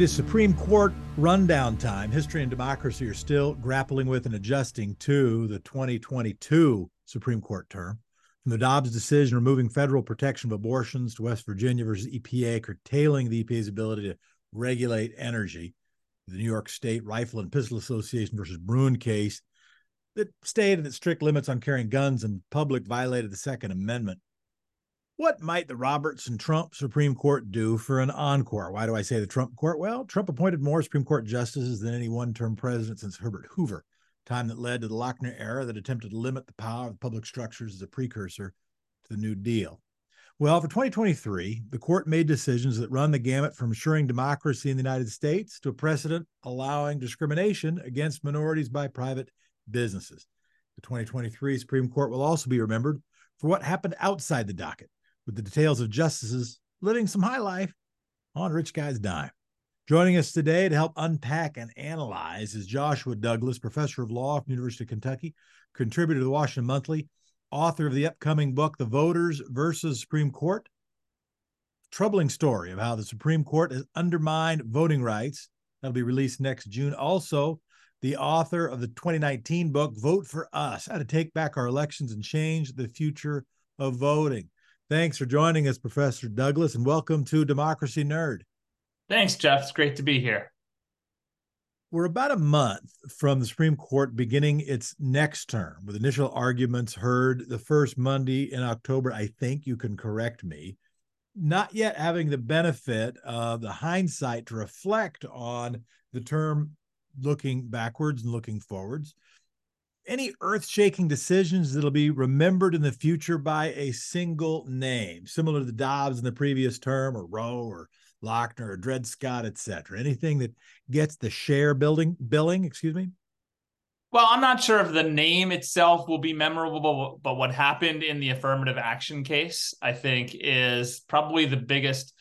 It is Supreme Court rundown time. History and democracy are still grappling with and adjusting to the 2022 Supreme Court term. From the Dobbs decision removing federal protection of abortions to West Virginia versus EPA curtailing the EPA's ability to regulate energy, the New York State Rifle and Pistol Association versus Bruen case that stated that strict limits on carrying guns in public violated the Second Amendment. What might the Roberts and Trump Supreme Court do for an encore? Why do I say the Trump court? Well, Trump appointed more Supreme Court justices than any one term president since Herbert Hoover, time that led to the Lochner era that attempted to limit the power of public structures as a precursor to the New Deal. Well, for 2023, the court made decisions that run the gamut from ensuring democracy in the United States to a precedent allowing discrimination against minorities by private businesses. The 2023 Supreme Court will also be remembered for what happened outside the docket with the details of justices living some high life on rich guy's dime. Joining us today to help unpack and analyze is Joshua Douglas, professor of law from University of Kentucky, contributor to the Washington Monthly, author of the upcoming book, The Voters versus Supreme Court. Troubling story of how the Supreme Court has undermined voting rights. That'll be released next June. Also, the author of the 2019 book, Vote for Us How to Take Back Our Elections and Change the Future of Voting. Thanks for joining us, Professor Douglas, and welcome to Democracy Nerd. Thanks, Jeff. It's great to be here. We're about a month from the Supreme Court beginning its next term, with initial arguments heard the first Monday in October. I think you can correct me. Not yet having the benefit of the hindsight to reflect on the term looking backwards and looking forwards any earth shaking decisions that'll be remembered in the future by a single name, similar to the Dobbs in the previous term, or Roe, or Lochner, or Dred Scott, etc. Anything that gets the share building billing, excuse me. Well, I'm not sure if the name itself will be memorable, but what happened in the affirmative action case, I think, is probably the biggest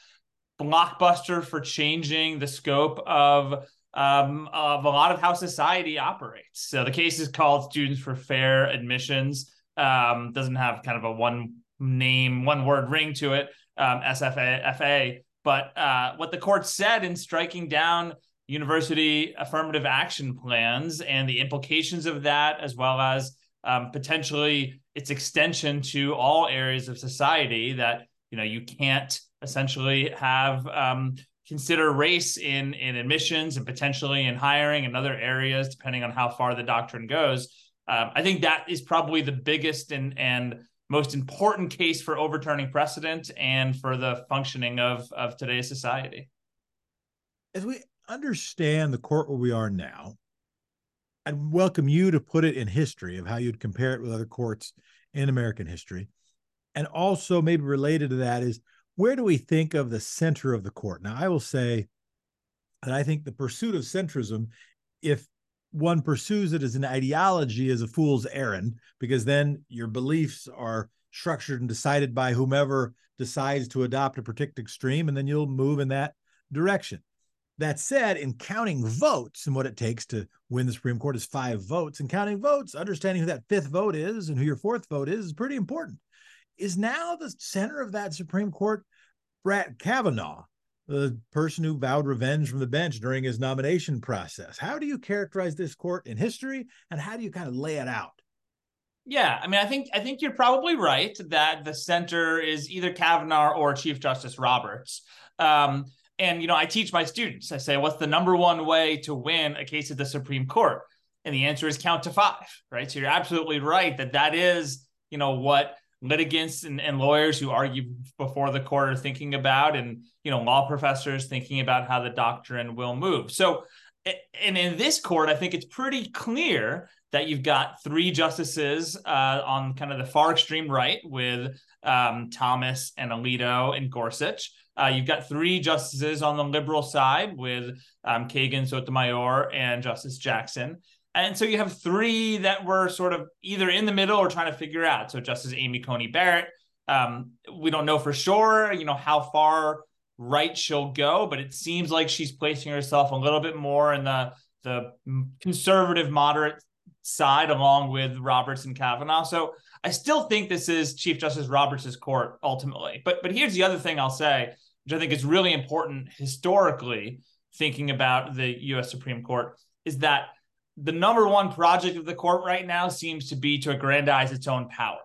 blockbuster for changing the scope of um, of a lot of how society operates. So the case is called Students for Fair Admissions. Um, doesn't have kind of a one name, one word ring to it, um, SFA, FA. But uh, what the court said in striking down university affirmative action plans and the implications of that, as well as um, potentially its extension to all areas of society, that you know you can't essentially have um, consider race in in admissions and potentially in hiring and other areas, depending on how far the doctrine goes. Um, I think that is probably the biggest and and most important case for overturning precedent and for the functioning of of today's society. As we understand the court where we are now, I'd welcome you to put it in history of how you'd compare it with other courts in American history. And also, maybe related to that is where do we think of the center of the court? Now, I will say that I think the pursuit of centrism, if one pursues it as an ideology, is a fool's errand, because then your beliefs are structured and decided by whomever decides to adopt a particular extreme, and then you'll move in that direction. That said, in counting votes and what it takes to win the Supreme Court is five votes, and counting votes, understanding who that fifth vote is and who your fourth vote is is pretty important is now the center of that Supreme Court Brett Kavanaugh, the person who vowed revenge from the bench during his nomination process. How do you characterize this court in history and how do you kind of lay it out? Yeah, I mean, I think I think you're probably right that the center is either Kavanaugh or Chief Justice Roberts. Um, and you know, I teach my students. I say, "What's the number one way to win a case at the Supreme Court?" And the answer is count to five, right? So you're absolutely right that that is, you know, what litigants and, and lawyers who argue before the court are thinking about and you know law professors thinking about how the doctrine will move. So and in this court i think it's pretty clear that you've got three justices uh, on kind of the far extreme right with um, thomas and alito and gorsuch. Uh, you've got three justices on the liberal side with um, kagan sotomayor and justice jackson and so you have three that were sort of either in the middle or trying to figure out. So Justice Amy Coney Barrett, um, we don't know for sure, you know, how far right she'll go, but it seems like she's placing herself a little bit more in the the conservative moderate side along with Roberts and Kavanaugh. So I still think this is Chief Justice Roberts' court ultimately. But but here's the other thing I'll say, which I think is really important historically, thinking about the U.S. Supreme Court is that the number one project of the court right now seems to be to aggrandize its own power.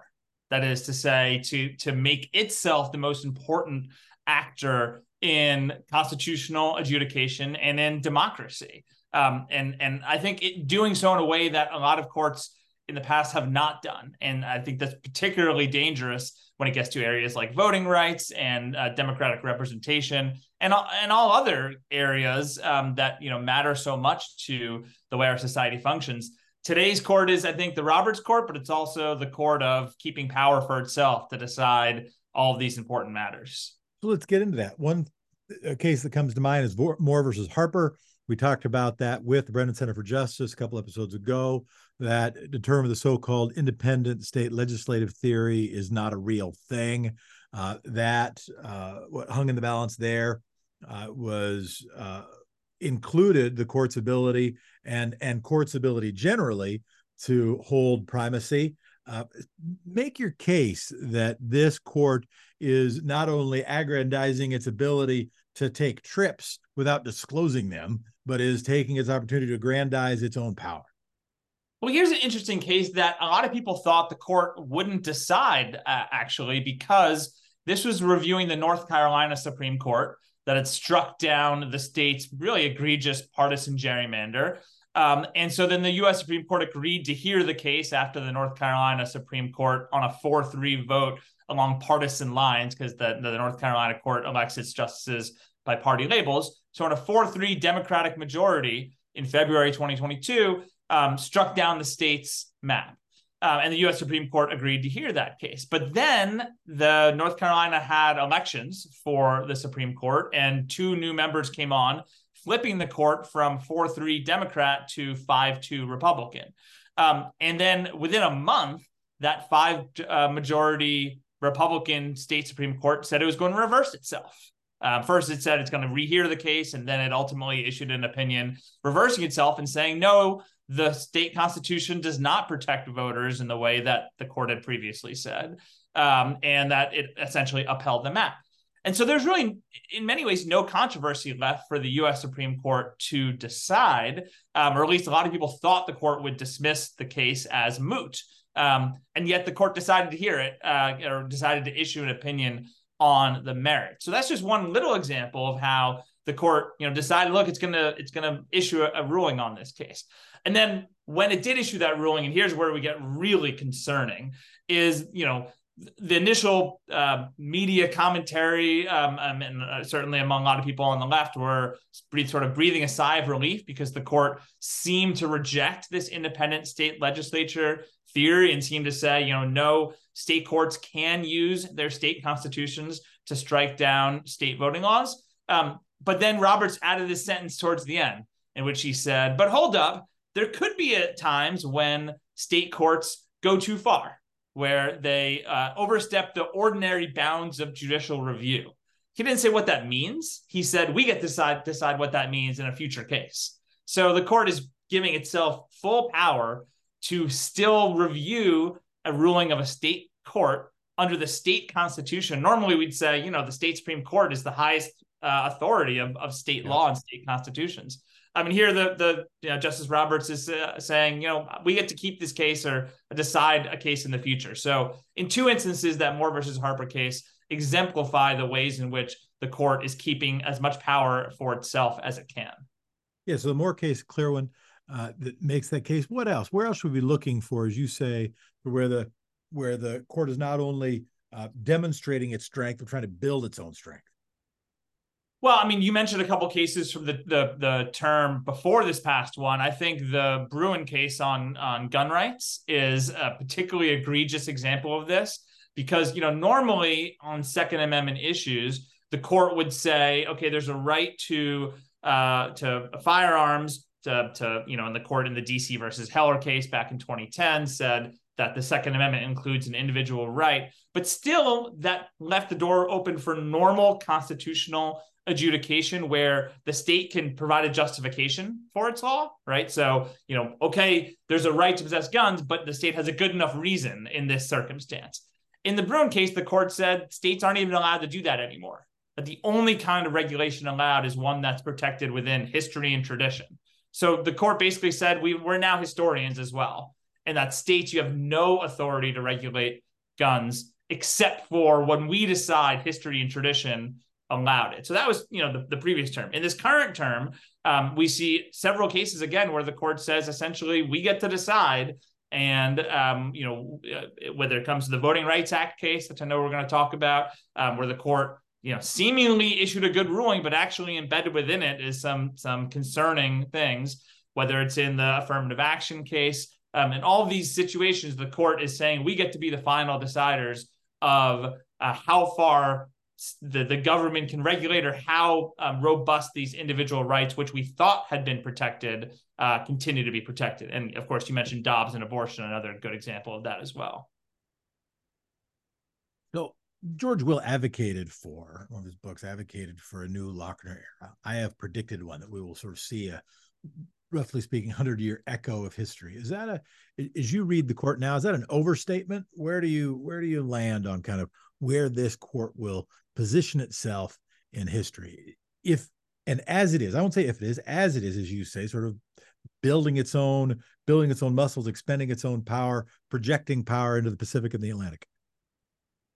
That is to say, to to make itself the most important actor in constitutional adjudication and in democracy. Um, and and I think it, doing so in a way that a lot of courts in the past have not done. And I think that's particularly dangerous when it gets to areas like voting rights and uh, democratic representation and and all other areas um, that you know matter so much to the way our society functions. Today's court is, I think, the Roberts Court, but it's also the court of keeping power for itself to decide all of these important matters. So let's get into that. One case that comes to mind is Moore versus Harper. We talked about that with the Brennan Center for Justice a couple episodes ago that determined the so-called independent state legislative theory is not a real thing. Uh, that uh, what hung in the balance there uh, was uh, included the court's ability and and court's ability generally to hold primacy. Uh, make your case that this court is not only aggrandizing its ability to take trips without disclosing them, but is taking its opportunity to aggrandize its own power. Well, here's an interesting case that a lot of people thought the court wouldn't decide, uh, actually, because this was reviewing the North Carolina Supreme Court that had struck down the state's really egregious partisan gerrymander. Um, and so then the U.S. Supreme Court agreed to hear the case after the North Carolina Supreme Court on a 4 3 vote along partisan lines, because the, the North Carolina court elects its justices by party labels. So, on a 4 3 Democratic majority in February 2022, um, struck down the state's map. Uh, and the U.S. Supreme Court agreed to hear that case. But then the North Carolina had elections for the Supreme Court, and two new members came on, flipping the court from 4 3 Democrat to 5 2 Republican. Um, and then within a month, that five uh, majority Republican state Supreme Court said it was going to reverse itself. Uh, first, it said it's going to rehear the case, and then it ultimately issued an opinion reversing itself and saying, no, the state constitution does not protect voters in the way that the court had previously said, um, and that it essentially upheld the map. And so there's really, in many ways, no controversy left for the US Supreme Court to decide, um, or at least a lot of people thought the court would dismiss the case as moot. Um, and yet the court decided to hear it uh, or decided to issue an opinion on the merit. So that's just one little example of how the court, you know, decided, look, it's gonna it's gonna issue a, a ruling on this case. And then when it did issue that ruling, and here's where we get really concerning, is you know the initial uh, media commentary, um, um, and uh, certainly among a lot of people on the left, were sort of breathing a sigh of relief because the court seemed to reject this independent state legislature theory and seemed to say, you know, no, state courts can use their state constitutions to strike down state voting laws. Um, but then Roberts added this sentence towards the end in which he said, but hold up, there could be at times when state courts go too far, where they uh, overstep the ordinary bounds of judicial review. He didn't say what that means. He said we get to decide, decide what that means in a future case. So the court is giving itself full power to still review a ruling of a state court under the state constitution. Normally, we'd say, you know, the state Supreme Court is the highest uh, authority of, of state yeah. law and state constitutions. I mean, here the the you know, Justice Roberts is uh, saying, you know, we get to keep this case or decide a case in the future. So, in two instances, that Moore versus Harper case exemplify the ways in which the court is keeping as much power for itself as it can. Yeah. So the Moore case, clear one uh, that makes that case. What else? Where else should we be looking for, as you say, where the where the court is not only uh, demonstrating its strength, but trying to build its own strength? Well, I mean, you mentioned a couple cases from the, the the term before this past one. I think the Bruen case on on gun rights is a particularly egregious example of this because you know normally on Second Amendment issues, the court would say, okay, there's a right to uh, to firearms. To, to you know, in the court in the DC versus Heller case back in 2010 said that the Second Amendment includes an individual right, but still that left the door open for normal constitutional adjudication where the state can provide a justification for its law, right? So, you know, okay, there's a right to possess guns, but the state has a good enough reason in this circumstance. In the Bruen case, the court said states aren't even allowed to do that anymore. that the only kind of regulation allowed is one that's protected within history and tradition. So the court basically said we, we're now historians as well, and that states you have no authority to regulate guns except for when we decide history and tradition allowed it. So that was, you know, the, the previous term. In this current term, um, we see several cases again where the court says essentially we get to decide. And um, you know, uh, whether it comes to the Voting Rights Act case, which I know we're going to talk about, um, where the court you know seemingly issued a good ruling, but actually embedded within it is some some concerning things. Whether it's in the affirmative action case, um, in all these situations, the court is saying we get to be the final deciders of uh, how far the, the government can regulate or how um, robust these individual rights, which we thought had been protected, uh, continue to be protected. And of course, you mentioned Dobbs and abortion, another good example of that as well. So George Will advocated for one of his books advocated for a new Lochner era. I have predicted one that we will sort of see a roughly speaking, hundred year echo of history. Is that a as you read the court now? Is that an overstatement? Where do you where do you land on kind of where this court will position itself in history? If and as it is, I won't say if it is, as it is, as you say, sort of building its own, building its own muscles, expending its own power, projecting power into the Pacific and the Atlantic.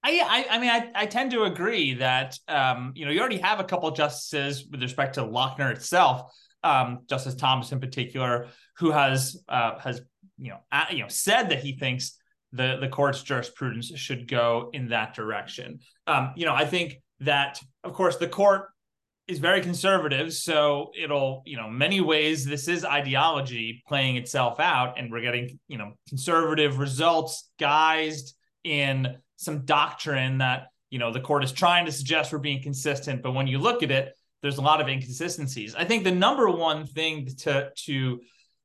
I, I, I mean, I, I tend to agree that um, you know you already have a couple justices with respect to Lochner itself um, Justice Thomas in particular, who has uh, has you know uh, you know said that he thinks the the court's jurisprudence should go in that direction. Um, you know, I think that of course the court is very conservative, so it'll you know many ways this is ideology playing itself out, and we're getting you know conservative results guised in some doctrine that you know the court is trying to suggest we're being consistent, but when you look at it there's a lot of inconsistencies. I think the number one thing to to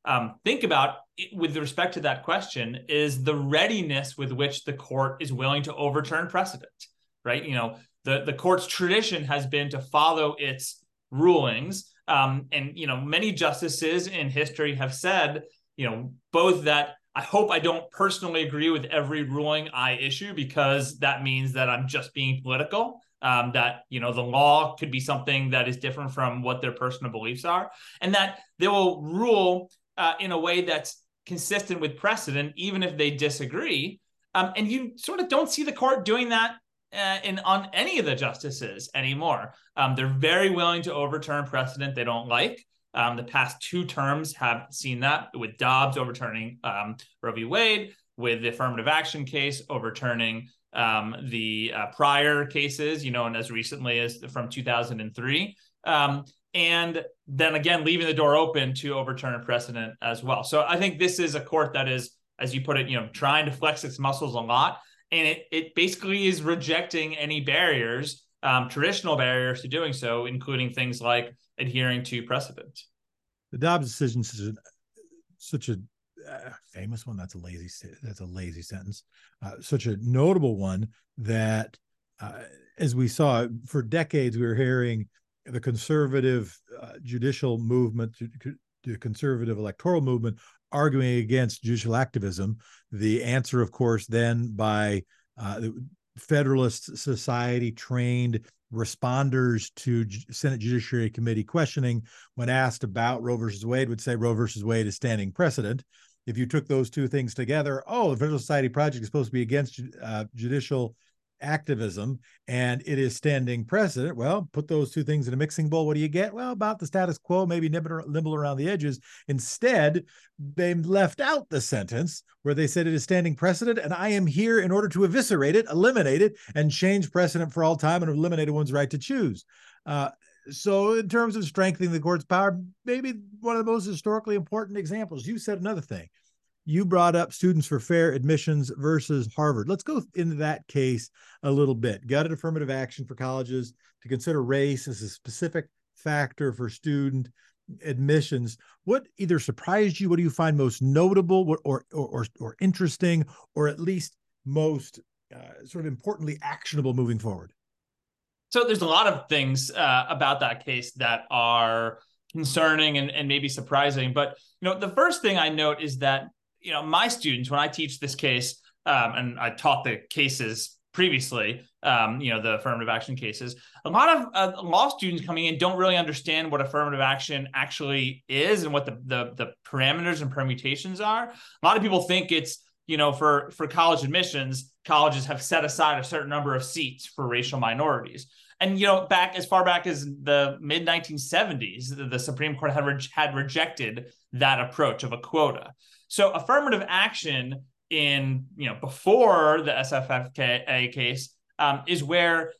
um, think about with respect to that question is the readiness with which the court is willing to overturn precedent. Right? You know, the the court's tradition has been to follow its rulings, um, and you know, many justices in history have said, you know, both that I hope I don't personally agree with every ruling I issue because that means that I'm just being political um, that you know the law could be something that is different from what their personal beliefs are, and that they will rule uh, in a way that's consistent with precedent, even if they disagree. Um, and you sort of don't see the court doing that uh, in on any of the justices anymore. Um, they're very willing to overturn precedent they don't like. Um, the past two terms have seen that with Dobbs overturning um, Roe v. Wade, with the affirmative action case overturning um, the uh, prior cases, you know, and as recently as from 2003. Um, and then again, leaving the door open to overturn a precedent as well. So I think this is a court that is, as you put it, you know, trying to flex its muscles a lot. And it, it basically is rejecting any barriers, um, traditional barriers to doing so, including things like adhering to precedent. The Dobbs decision is such a uh, famous one. That's a lazy. That's a lazy sentence. Uh, such a notable one that, uh, as we saw for decades, we were hearing the conservative uh, judicial movement, the conservative electoral movement, arguing against judicial activism. The answer, of course, then by uh, the Federalist Society trained responders to Senate Judiciary Committee questioning, when asked about Roe versus Wade, would say Roe versus Wade is standing precedent if you took those two things together, oh, the Federal Society Project is supposed to be against uh, judicial activism and it is standing precedent. Well, put those two things in a mixing bowl. What do you get? Well, about the status quo, maybe nibble, around the edges. Instead, they left out the sentence where they said it is standing precedent and I am here in order to eviscerate it, eliminate it, and change precedent for all time and eliminate one's right to choose. Uh, so, in terms of strengthening the court's power, maybe one of the most historically important examples. You said another thing. You brought up students for fair admissions versus Harvard. Let's go into that case a little bit. Gutted affirmative action for colleges to consider race as a specific factor for student admissions. What either surprised you? What do you find most notable, or or or, or interesting, or at least most uh, sort of importantly actionable moving forward? So there's a lot of things uh, about that case that are concerning and, and maybe surprising. But you know, the first thing I note is that you know my students, when I teach this case, um, and I taught the cases previously, um, you know, the affirmative action cases. A lot of uh, law students coming in don't really understand what affirmative action actually is and what the, the the parameters and permutations are. A lot of people think it's you know, for for college admissions, colleges have set aside a certain number of seats for racial minorities. And you know, back as far back as the mid 1970s, the, the Supreme Court had re- had rejected that approach of a quota. So affirmative action in you know before the SFFA case um, is where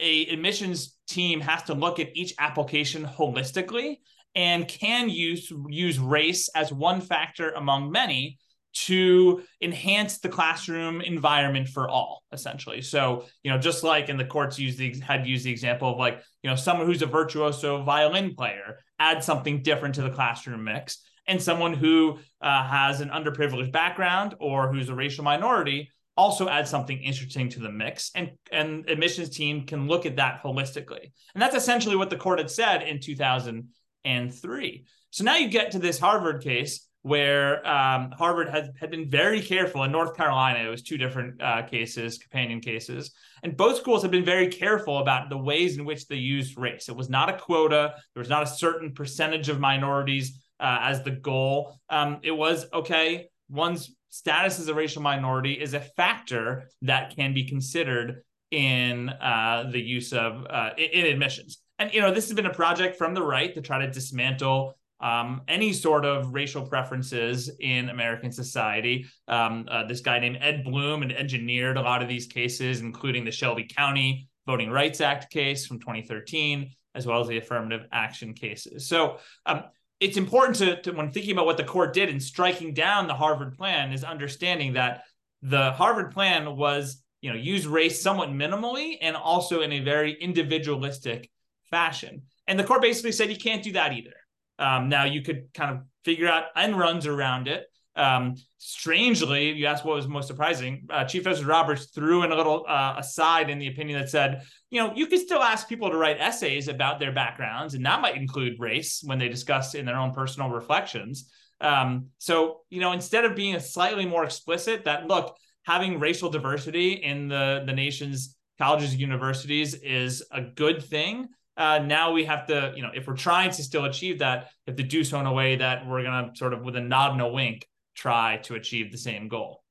a admissions team has to look at each application holistically and can use use race as one factor among many to enhance the classroom environment for all essentially. So you know just like in the courts used the had used the example of like you know someone who's a virtuoso violin player add something different to the classroom mix. And someone who uh, has an underprivileged background or who's a racial minority also add something interesting to the mix. And and admissions team can look at that holistically. And that's essentially what the court had said in 2003 so now you get to this harvard case where um, Harvard had, had been very careful. In North Carolina, it was two different uh, cases, companion cases. And both schools have been very careful about the ways in which they used race. It was not a quota, there was not a certain percentage of minorities uh, as the goal. Um, it was okay, one's status as a racial minority is a factor that can be considered in uh, the use of uh, in admissions. And you know, this has been a project from the right to try to dismantle um, any sort of racial preferences in American society. Um, uh, this guy named Ed Blum had engineered a lot of these cases, including the Shelby County Voting Rights Act case from 2013, as well as the affirmative action cases. So um, it's important to, to, when thinking about what the court did in striking down the Harvard plan, is understanding that the Harvard plan was, you know, use race somewhat minimally and also in a very individualistic fashion. And the court basically said you can't do that either. Um, now you could kind of figure out end runs around it. Um, strangely, you asked what was most surprising. Uh, Chief Justice Roberts threw in a little uh, aside in the opinion that said, you know, you could still ask people to write essays about their backgrounds, and that might include race when they discuss in their own personal reflections. Um, so, you know, instead of being slightly more explicit, that look, having racial diversity in the the nation's colleges and universities is a good thing uh, now we have to, you know, if we're trying to still achieve that, we have to do so in a way that we're going to sort of, with a nod and a wink, try to achieve the same goal.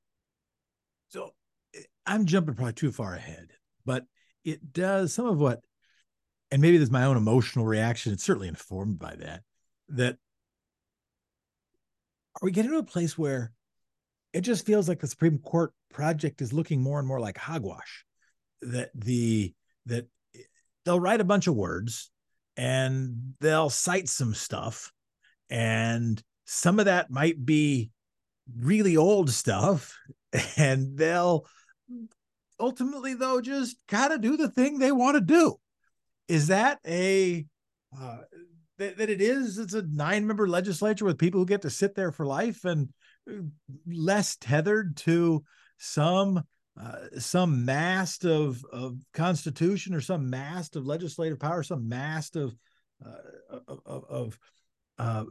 So I'm jumping probably too far ahead, but it does some of what, and maybe there's my own emotional reaction. It's certainly informed by that. That are we getting to a place where it just feels like the Supreme Court project is looking more and more like hogwash? That the that they'll write a bunch of words and they'll cite some stuff. And some of that might be really old stuff. And they'll ultimately though just kind of do the thing they want to do. Is that a uh, that, it is? It's a nine member legislature with people who get to sit there for life and uh, less tethered to some uh, some mast of of constitution or some mast of legislative power, some mast of uh, of, of uh,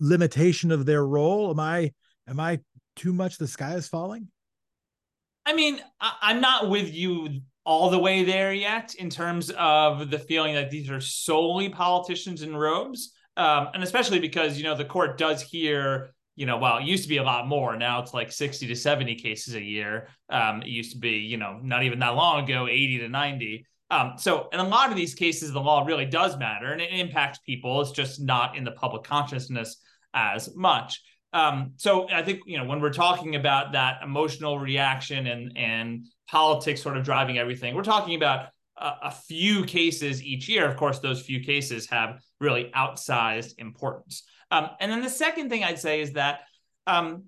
limitation of their role. Am I am I too much? The sky is falling. I mean, I, am not with you all the way there yet in terms of the feeling that these are solely politicians in robes, um, and especially because you know the court does hear you know, well, it used to be a lot more. Now it's like 60 to 70 cases a year. Um, it used to be, you know, not even that long ago, 80 to 90. Um, so in a lot of these cases, the law really does matter and it impacts people. It's just not in the public consciousness as much. Um, so I think, you know, when we're talking about that emotional reaction and, and politics sort of driving everything, we're talking about a, a few cases each year. Of course, those few cases have really outsized importance. Um, and then the second thing I'd say is that, um,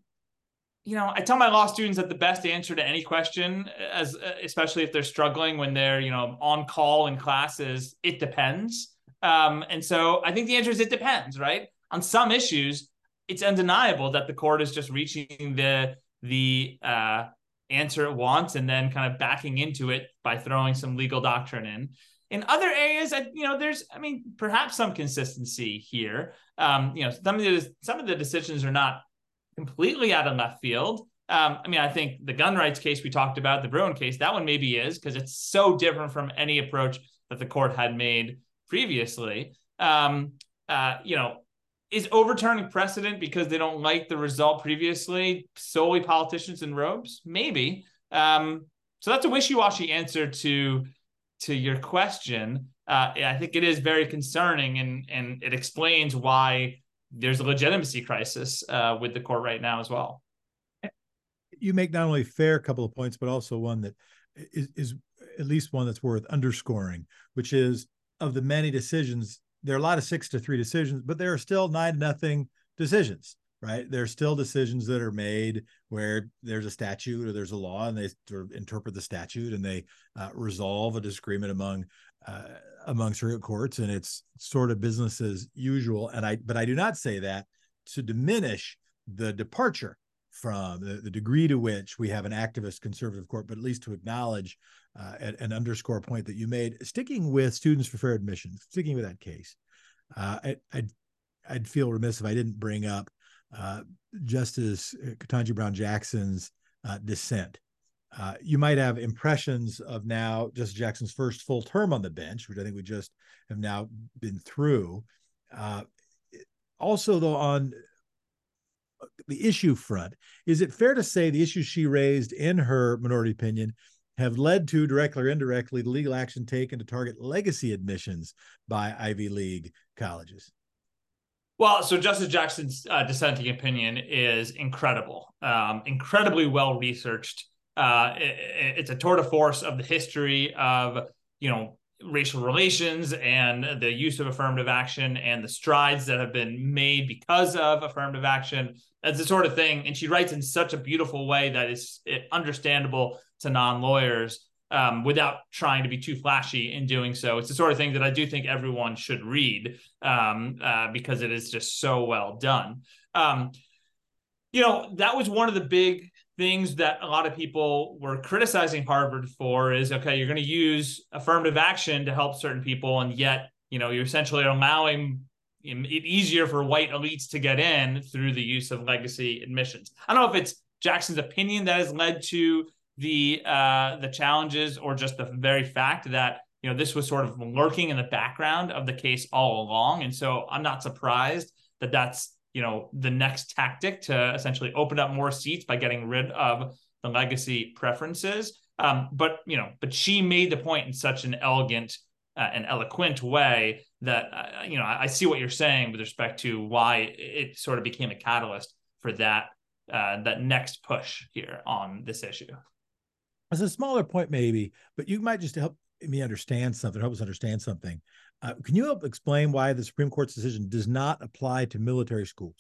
you know, I tell my law students that the best answer to any question, as especially if they're struggling when they're you know on call in classes, it depends. Um, and so I think the answer is it depends, right? On some issues, it's undeniable that the court is just reaching the the uh, answer it wants and then kind of backing into it by throwing some legal doctrine in. In other areas, I, you know, there's, I mean, perhaps some consistency here. Um, you know, some of the some of the decisions are not completely out of left field. Um, I mean, I think the gun rights case we talked about, the Bruen case, that one maybe is because it's so different from any approach that the court had made previously. Um, uh, you know, is overturning precedent because they don't like the result previously solely politicians in robes? Maybe. Um, so that's a wishy-washy answer to to your question. Uh, I think it is very concerning, and and it explains why there's a legitimacy crisis uh, with the court right now as well. You make not only fair couple of points, but also one that is, is at least one that's worth underscoring, which is of the many decisions there are a lot of six to three decisions, but there are still nine to nothing decisions, right? There are still decisions that are made where there's a statute or there's a law, and they sort of interpret the statute and they uh, resolve a disagreement among uh, among circuit courts, and it's sort of business as usual. And I, but I do not say that to diminish the departure from the, the degree to which we have an activist conservative court, but at least to acknowledge uh, and, underscore point that you made. Sticking with students for fair admission, sticking with that case, uh, I, I'd, I'd feel remiss if I didn't bring up uh, Justice Ketanji Brown Jackson's uh, dissent. Uh, you might have impressions of now Justice Jackson's first full term on the bench, which I think we just have now been through. Uh, also, though, on the issue front, is it fair to say the issues she raised in her minority opinion have led to directly or indirectly the legal action taken to target legacy admissions by Ivy League colleges? Well, so Justice Jackson's uh, dissenting opinion is incredible, um, incredibly well researched. Uh, it, it's a tour de force of the history of you know racial relations and the use of affirmative action and the strides that have been made because of affirmative action. That's the sort of thing. And she writes in such a beautiful way that is understandable to non lawyers um, without trying to be too flashy in doing so. It's the sort of thing that I do think everyone should read um, uh, because it is just so well done. Um, you know, that was one of the big things that a lot of people were criticizing Harvard for is okay, you're going to use affirmative action to help certain people, and yet, you know, you're essentially allowing it easier for white elites to get in through the use of legacy admissions. I don't know if it's Jackson's opinion that has led to the uh, the challenges or just the very fact that you know this was sort of lurking in the background of the case all along, and so I'm not surprised that that's you know the next tactic to essentially open up more seats by getting rid of the legacy preferences. Um, but you know but she made the point in such an elegant uh, and eloquent way that uh, you know I, I, see what you're saying with respect to why it sort of became a catalyst for that uh, that next push here on this issue as a smaller point maybe but you might just help me understand something help us understand something uh, can you help explain why the Supreme Court's decision does not apply to military schools?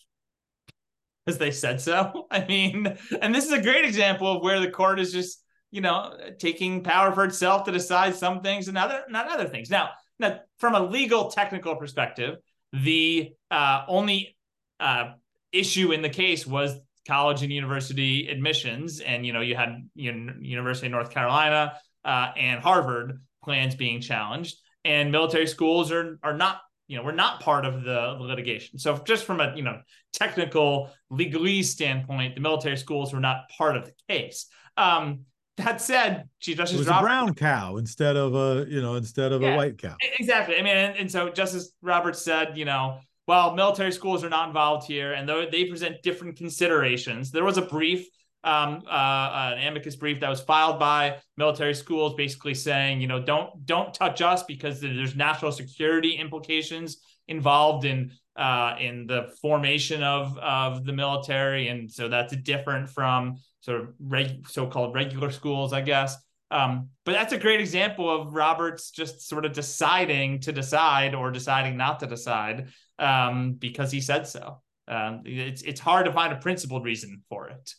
Because they said so. I mean, and this is a great example of where the court is just, you know, taking power for itself to decide some things and other not other things. Now, now from a legal technical perspective, the uh, only uh, issue in the case was college and university admissions, and you know, you had you know, University of North Carolina uh, and Harvard plans being challenged and military schools are are not you know we're not part of the, litigation. So just from a you know technical legalese standpoint the military schools were not part of the case. Um that said chief justice it was Roberts, a brown cow instead of a you know instead of yeah, a white cow. exactly. I mean and, and so justice roberts said you know well military schools are not involved here and they present different considerations there was a brief um, uh, an amicus brief that was filed by military schools, basically saying, you know, don't don't touch us because there's national security implications involved in uh, in the formation of of the military, and so that's different from sort of reg- so-called regular schools, I guess. Um, but that's a great example of Roberts just sort of deciding to decide or deciding not to decide um, because he said so. Um, it's it's hard to find a principled reason for it.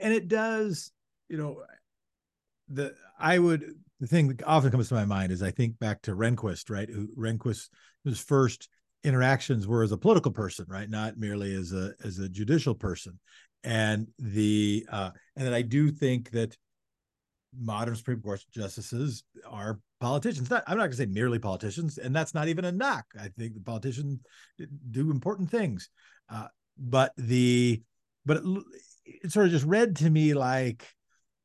And it does you know the i would the thing that often comes to my mind is i think back to rehnquist right? Who rehnquist whose first interactions were as a political person right? Not merely as a as a judicial person. And the uh and then i do think that modern supreme court justices are politicians not, i'm not going to say merely politicians and that's not even a knock. I think the politicians do important things. Uh but the but it sort of just read to me like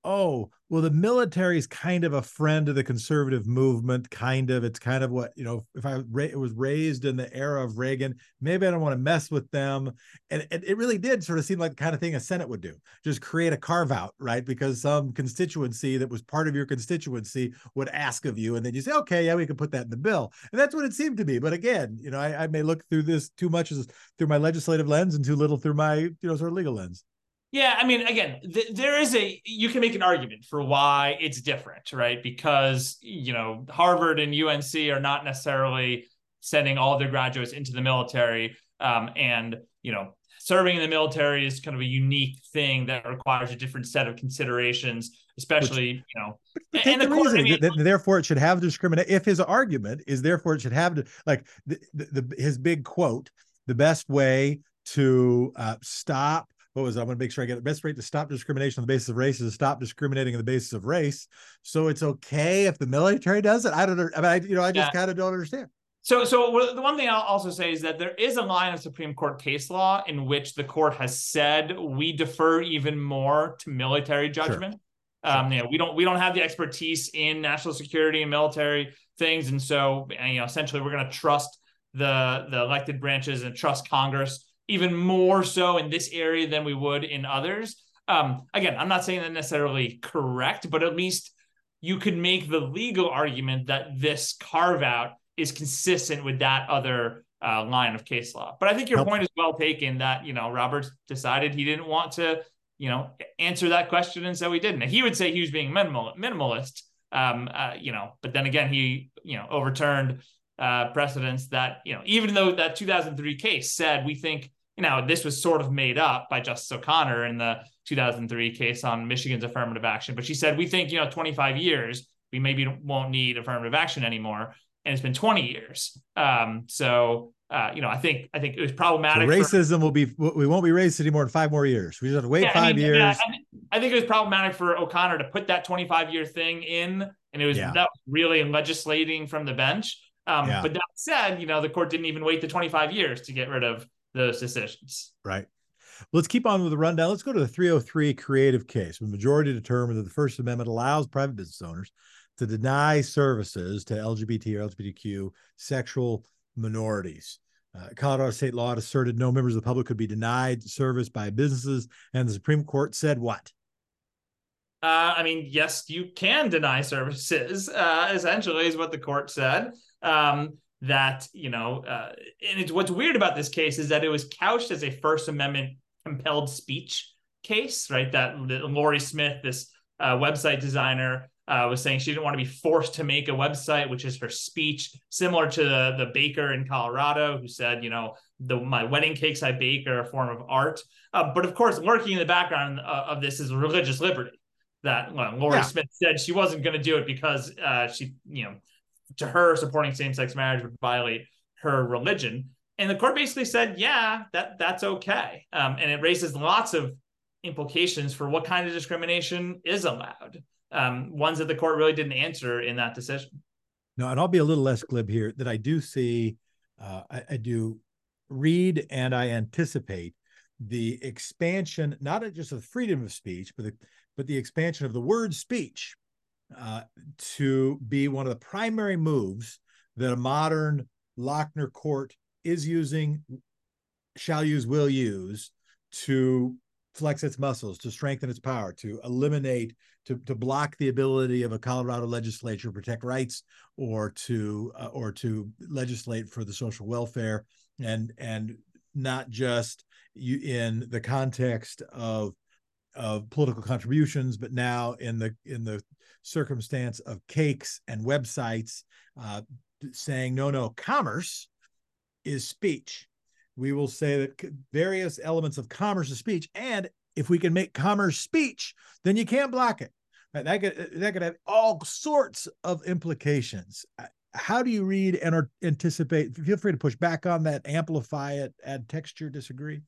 oh well the military is kind of a friend of the conservative movement kind of. It's kind of what you know if i ra- was raised in the era of reagan maybe i don't want to mess with them. And, and it really did sort of seem like the kind of thing a senate would do just create a carve out right? Because some constituency that was part of your constituency would ask of you and then you say okay yeah we can put that in the bill. And that's what it seemed to me but again you know i, I may look through this too much as through my legislative lens and too little through my you know sort of legal lens yeah, I mean, again, th- there is a you can make an argument for why it's different, right? Because you know Harvard and UNC are not necessarily sending all their graduates into the military, um, and you know serving in the military is kind of a unique thing that requires a different set of considerations, especially Which, you know. And the, the reason I mean, that, therefore it should have discriminate. If his argument is therefore it should have to like the, the, the his big quote, the best way to uh, stop what was I want to make sure I get the best rate to stop discrimination on the basis of race is to stop discriminating on the basis of race. So it's okay if the military does it. I don't. I mean, I, you know, I just yeah. kind of don't understand. So, so the one thing I'll also say is that there is a line of Supreme Court case law in which the court has said we defer even more to military judgment. Sure. Um, you know, we don't we don't have the expertise in national security and military things, and so you know, essentially, we're going to trust the the elected branches and trust Congress even more so in this area than we would in others. Um, again, I'm not saying that necessarily correct, but at least you could make the legal argument that this carve out is consistent with that other uh, line of case law. But I think your point is well taken that, you know, Roberts decided he didn't want to, you know, answer that question. And so he didn't. He would say he was being minimal, minimalist, um, uh, you know, but then again, he, you know, overturned uh, precedents that, you know, even though that 2003 case said we think you know, this was sort of made up by Justice O'Connor in the 2003 case on Michigan's affirmative action. But she said, we think, you know, 25 years, we maybe won't need affirmative action anymore. And it's been 20 years. Um, so, uh, you know, I think I think it was problematic. So racism for, will be we won't be racist anymore in five more years. We just have to wait yeah, five I mean, years. Yeah, I think it was problematic for O'Connor to put that 25 year thing in, and it was yeah. that was really legislating from the bench. Um, yeah. But that said, you know, the court didn't even wait the 25 years to get rid of those decisions. Right. Let's keep on with the rundown. Let's go to the 303 creative case. The majority determined that the First Amendment allows private business owners to deny services to LGBT or LGBTQ sexual minorities. Uh, Colorado state law had asserted no members of the public could be denied service by businesses, and the Supreme Court said what? Uh, I mean, yes, you can deny services. Uh, essentially, is what the court said. Um, that you know uh, and it's what's weird about this case is that it was couched as a first amendment compelled speech case right that Lorie Smith this uh, website designer uh, was saying she didn't want to be forced to make a website which is her speech similar to the, the baker in colorado who said you know the my wedding cakes i bake are a form of art uh, but of course lurking in the background uh, of this is religious liberty that well, Lorie yeah. Smith said she wasn't going to do it because uh, she, you know, to her supporting same-sex marriage would violate her religion. And the court basically said yeah that that's okay. Um, and it raises lots of implications for what kind of discrimination is allowed um, ones that the court really didn't answer in that decision. No and i'll be a little less glib here that i do see uh, I, I do read and i anticipate the expansion not just of freedom of speech but the, but the expansion of the word speech uh, to be one of the primary moves that a modern Lochner court is using, shall use, will use to flex its muscles, to strengthen its power, to eliminate, to, to block the ability of a Colorado legislature to protect rights or to uh, or to legislate for the social welfare and and not just you in the context of of political contributions, but now in the in the circumstance of cakes and websites uh, saying no, no, commerce is speech. We will say that various elements of commerce is speech, and if we can make commerce speech, then you can't block it. That could that could have all sorts of implications. Uh, how do you read and anticipate? Feel free to push back on that, amplify it, add texture, disagree.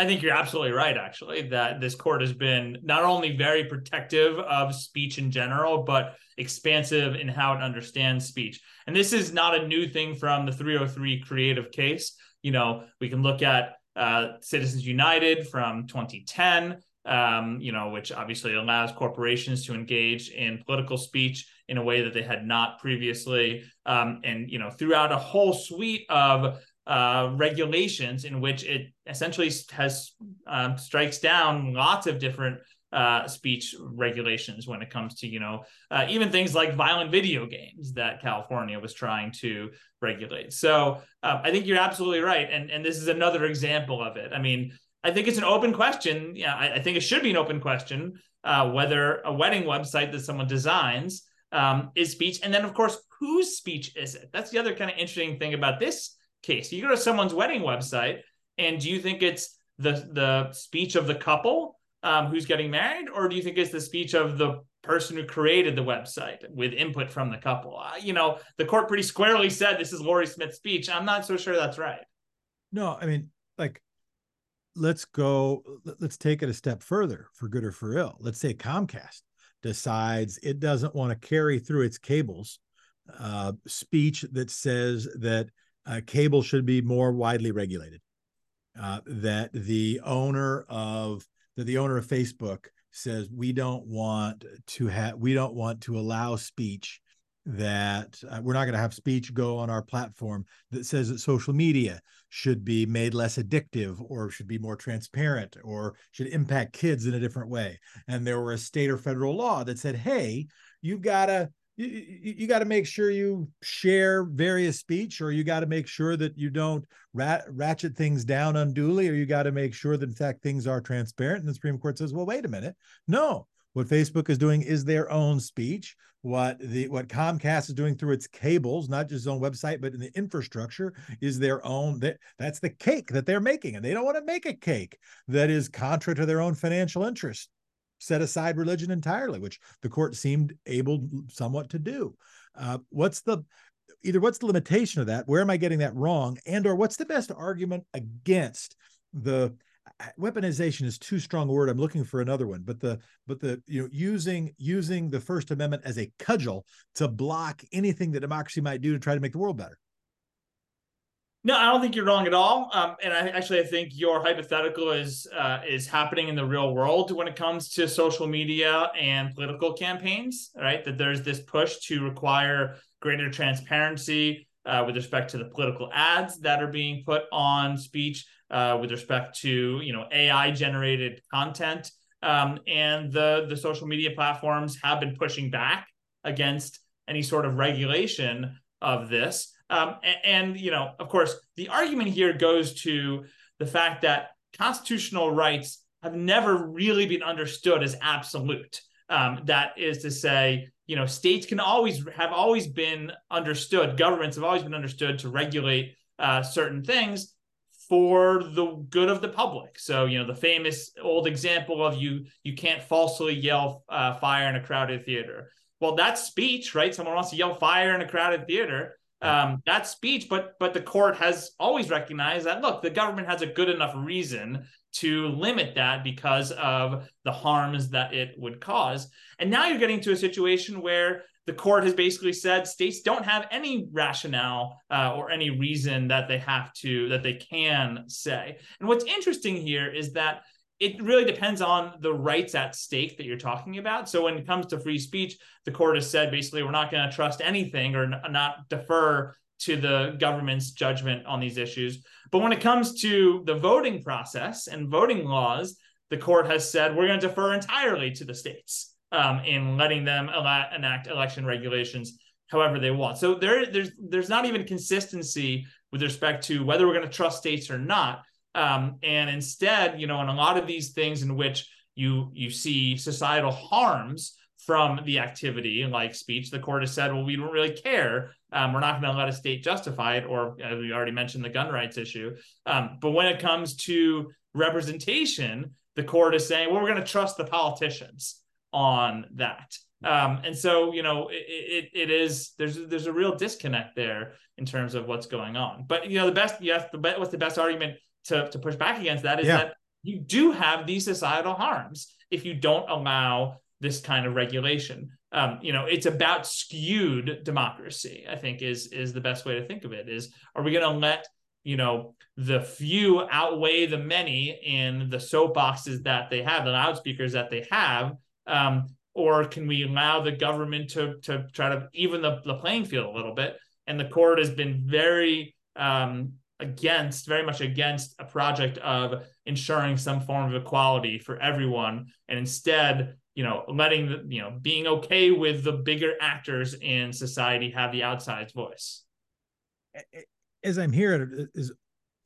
I think you're absolutely right, actually, that this court has been not only very protective of speech in general, but expansive in how it understands speech. And this is not a new thing from the 303 creative case. You know, we can look at uh, Citizens United from 2010, um, you know, which obviously allows corporations to engage in political speech in a way that they had not previously, um, and you know, throughout a whole suite of uh, regulations in which it essentially has um, strikes down lots of different uh, speech regulations when it comes to you know uh, even things like violent video games that California was trying to regulate. So uh, I think you're absolutely right, and and this is another example of it. I mean, I think it's an open question. Yeah, I, I think it should be an open question uh, whether a wedding website that someone designs um, is speech, and then of course whose speech is it? That's the other kind of interesting thing about this case. You go to someone's wedding website, and do you think it's the the speech of the couple um, who's getting married, or do you think it's the speech of the person who created the website with input from the couple? Uh, you know, the court pretty squarely said this is Lorie Smith's speech. I'm not so sure that's right. No, I mean, like, let's go. Let's take it a step further, for good or for ill. Let's say Comcast decides it doesn't want to carry through its cables uh, speech that says that uh, cable should be more widely regulated. Uh, that the owner of that the owner of Facebook says we don't want to have we don't want to allow speech that uh, we're not going to have speech go on our platform that says that social media should be made less addictive or should be more transparent or should impact kids in a different way and there were a state or federal law that said hey you've got to you, you got to make sure you share various speech or you got to make sure that you don't rat, ratchet things down unduly or you got to make sure that in fact things are transparent. And the supreme court says well wait a minute. No. What facebook is doing is their own speech. What the what comcast is doing through its cables not just own website but in the infrastructure is their own that that's the cake that they're making. And they don't want to make a cake that is contrary to their own financial interest set aside religion entirely, which the court seemed able somewhat to do. Uh, what's the either what's the limitation of that? Where am I getting that wrong? And or what's the best argument against the weaponization is too strong a word. I'm looking for another one, but the but the you know using using the First Amendment as a cudgel to block anything that democracy might do to try to make the world better. No, I don't think you're wrong at all. Um, and I actually I think your hypothetical is uh, is happening in the real world when it comes to social media and political campaigns. Right, that there's this push to require greater transparency uh, with respect to the political ads that are being put on speech, uh, with respect to you know AI generated content, um, and the the social media platforms have been pushing back against any sort of regulation of this. Um, and, and, you know, of course, the argument here goes to the fact that constitutional rights have never really been understood as absolute. Um, that is to say, you know, states can always have always been understood, governments have always been understood to regulate uh, certain things for the good of the public. So, you know, the famous old example of you you can't falsely yell uh, fire in a crowded theater. Well, that's speech, right? Someone wants to yell fire in a crowded theater um, that speech, but but the court has always recognized that look, the government has a good enough reason to limit that because of the harms that it would cause. And now you're getting to a situation where the court has basically said states don't have any rationale uh, or any reason that they have to that they can say. And what's interesting here is that it really depends on the rights at stake that you're talking about. So when it comes to free speech, the court has said basically we're not going to trust anything or n- not defer to the government's judgment on these issues. But when it comes to the voting process and voting laws, the court has said we're going to defer entirely to the states um, in letting them enact election regulations however they want. So there, there's there's not even consistency with respect to whether we're going to trust states or not. Um, and instead, you know, in a lot of these things in which you you see societal harms from the activity, like speech, the court has said, well, we don't really care. Um, we're not going to let a state justify it, or as we already mentioned, the gun rights issue. Um, but when it comes to representation, the court is saying, well, we're going to trust the politicians on that. Um, and so, you know, it, it, it is there's there's a real disconnect there in terms of what's going on. But you know, the best yes, the what's the best argument to, to push back against that is yeah. that you do have these societal harms if you don't allow this kind of regulation. Um, you know, it's about skewed democracy. I think is is the best way to think of it. Is are we going to let you know the few outweigh the many in the soapboxes that they have, the loudspeakers that they have, um, or can we allow the government to to try to even the, the playing field a little bit? And the court has been very um, against, very much against a project of ensuring some form of equality for everyone, and instead, you know, letting the, you know, being okay with the bigger actors in society have the outside voice. As I'm here, is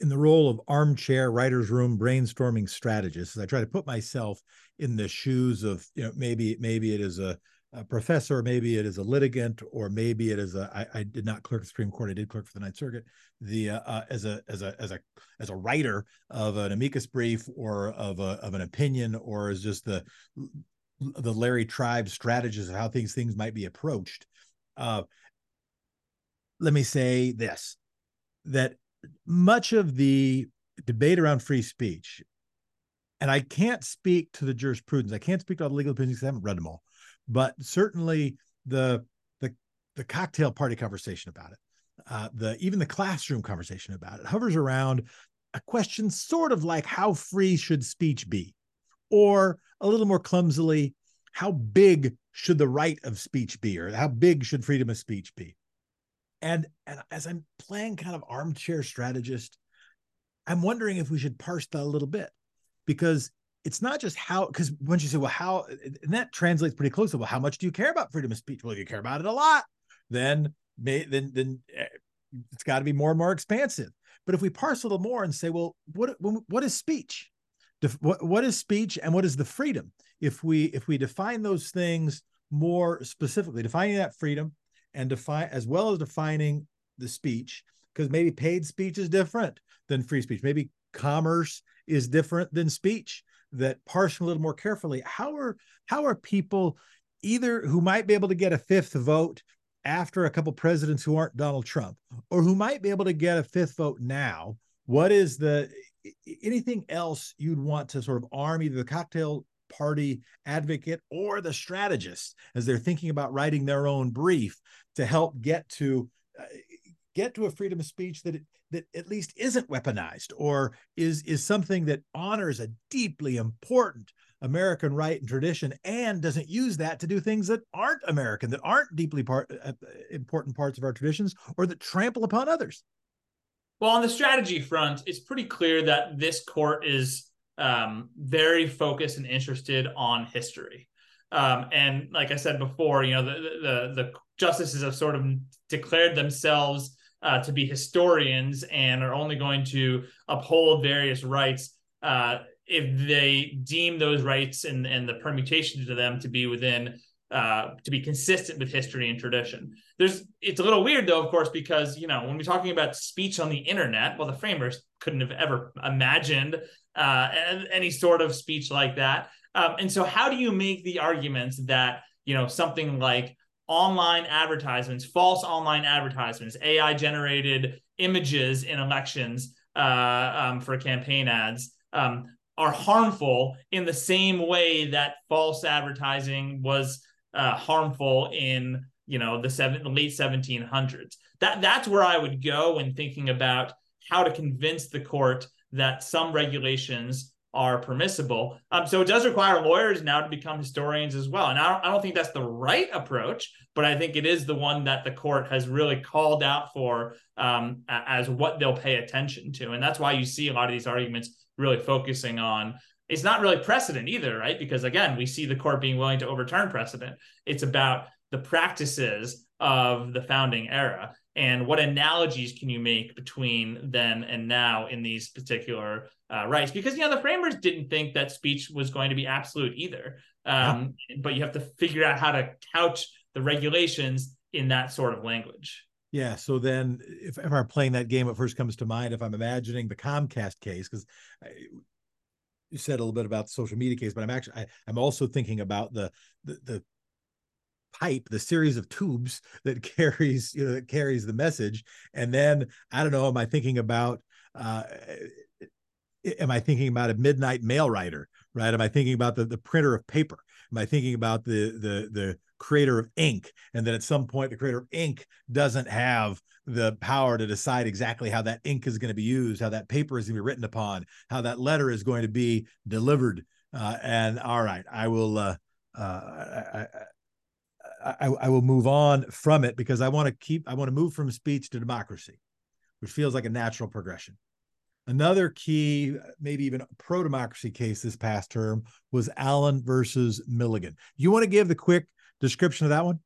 in the role of armchair writer's room brainstorming strategist, as I try to put myself in the shoes of, you know, maybe maybe it is a a professor, maybe it is a litigant, or maybe it is a. I, I did not clerk the Supreme Court. I did clerk for the Ninth Circuit. The uh, uh, as a as a as a as a writer of an amicus brief or of a of an opinion, or as just the the Larry Tribe strategist of how things things might be approached. Uh, let me say this: that much of the debate around free speech, and I can't speak to the jurisprudence. I can't speak to all the legal opinions. I haven't read them all but certainly the the the cocktail party conversation about it, uh, the even the classroom conversation about it hovers around a question sort of like how free should speech be, or a little more clumsily, how big should the right of speech be, or how big should freedom of speech be? And and as I'm playing kind of armchair strategist, I'm wondering if we should parse that a little bit because it's not just how because once you say well how and that translates pretty closely well how much do you care about freedom of speech? Well if you care about it a lot then may then then eh, it's got to be more and more expansive. But if we parse a little more and say well what what is speech? What, what is speech and what is the freedom? If we if we define those things more specifically defining that freedom and define as well as defining the speech because maybe paid speech is different than free speech. Maybe commerce is different than speech that parse a little more carefully how are how are people either who might be able to get a fifth vote after a couple presidents who aren't Donald Trump or who might be able to get a fifth vote now? What is the anything else you'd want to sort of arm either the cocktail party advocate or the strategist as they're thinking about writing their own brief to help get to uh, get to a freedom of speech that that at least isn't weaponized or is is something that honors a deeply important American right and tradition and doesn't use that to do things that aren't American, that aren't deeply part uh, important parts of our traditions, or that trample upon others. Well, on the strategy front, it's pretty clear that this court is um, very focused and interested on history. Um, and like I said before, you know, the, the the justices have sort of declared themselves uh, to be historians and are only going to uphold various rights uh, if they deem those rights and, and the permutations of them to be within uh, to be consistent with history and tradition. There's it's a little weird though, of course, because you know when we're talking about speech on the internet, well, the framers couldn't have ever imagined uh, any sort of speech like that. Um, and so, how do you make the arguments that you know something like online advertisements, false online advertisements, AI generated images in elections uh, um, for campaign ads um, are harmful in the same way that false advertising was uh, harmful in you know the, seven, the late 1700s. That that's where I would go when thinking about how to convince the court that some regulations are permissible. Um, so it does require lawyers now to become historians as well. And I don't, I don't think that's the right approach, but I think it is the one that the court has really called out for um, as what they'll pay attention to. And that's why you see a lot of these arguments really focusing on it's not really precedent either, right? Because again, we see the court being willing to overturn precedent. It's about the practices of the founding era and what analogies can you make between then and now in these particular uh, rights? Because you know the framers didn't think that speech was going to be absolute either. Um, yeah. but you have to figure out how to couch the regulations in that sort of language. Yeah so then if, if i'm playing that game what first comes to mind if i'm imagining the comcast case because you said a little bit about the social media case but i'm actually I, i'm also thinking about the the, the pipe, the series of tubes that carries, you know, that carries the message. And then I don't know, am I thinking about uh, am I thinking about a midnight mail writer, right? Am I thinking about the, the printer of paper? Am I thinking about the the the creator of ink? And then at some point, the creator of ink doesn't have the power to decide exactly how that ink is going to be used, how that paper is going to be written upon, how that letter is going to be delivered. Uh, and all right, I will. Uh, uh, I, I, I, will move on from it because I want to keep. I want to move from speech to democracy, which feels like a natural progression. Another key, maybe even pro democracy case this past term was Allen versus Milligan. You want to give the quick description of that one?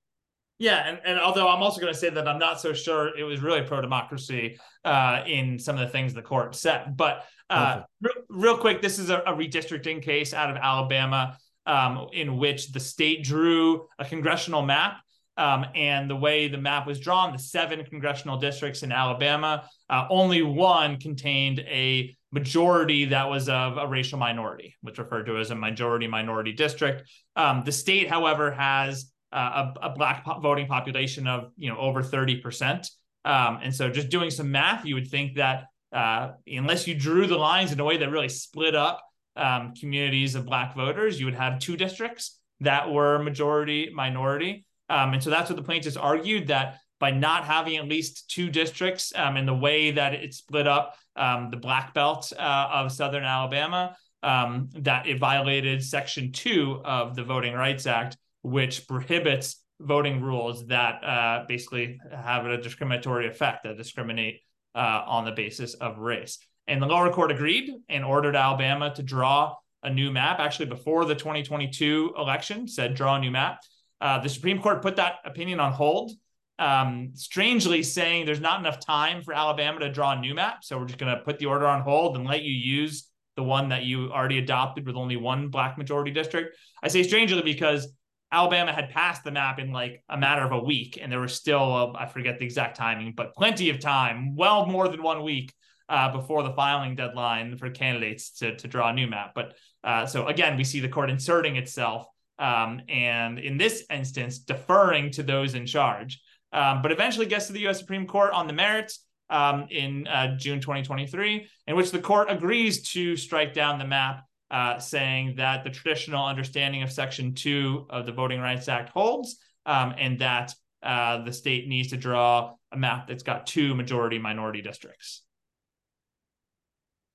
Yeah, and, and although I'm also going to say that I'm not so sure it was really pro democracy uh, in some of the things the court said. But uh, real, real, quick, this is a, a, redistricting case out of Alabama um, in which the state drew a congressional map. Um, and the way the map was drawn, the seven congressional districts in Alabama, uh, only one contained a majority that was of a racial minority, which referred to as a majority minority district. Um, the state, however, has uh, a, a, black po- voting population of you know over 30%. Um, and so just doing some math, you would think that uh, unless you drew the lines in a way that really split up um, communities of black voters, you would have two districts that were majority minority. Um, and so that's what the plaintiffs argued that by not having at least two districts um, in the way that it split up um, the black belt uh, of Southern Alabama, um, that it violated Section 2 of the Voting Rights Act, which prohibits voting rules that uh, basically have a discriminatory effect that discriminate uh, on the basis of race. And the lower court agreed and ordered Alabama to draw a new map. Actually, before the 2022 election, said draw a new map. Uh, the Supreme Court put that opinion on hold, um, strangely saying there's not enough time for Alabama to draw a new map. So we're just going to put the order on hold and let you use the one that you already adopted with only one black majority district. I say strangely because Alabama had passed the map in like a matter of a week, and there was still, a, I forget the exact timing, but plenty of time, well more than one week uh, before the filing deadline for candidates to, to draw a new map. But uh, so again, we see the court inserting itself um, and in this instance, deferring to those in charge. Um, but eventually gets to the US Supreme Court on the merits um, in uh, June 2023, in which the court agrees to strike down the map, uh, saying that the traditional understanding of Section 2 of the Voting Rights Act holds, um, and that uh, the state needs to draw a map that's got two majority minority districts.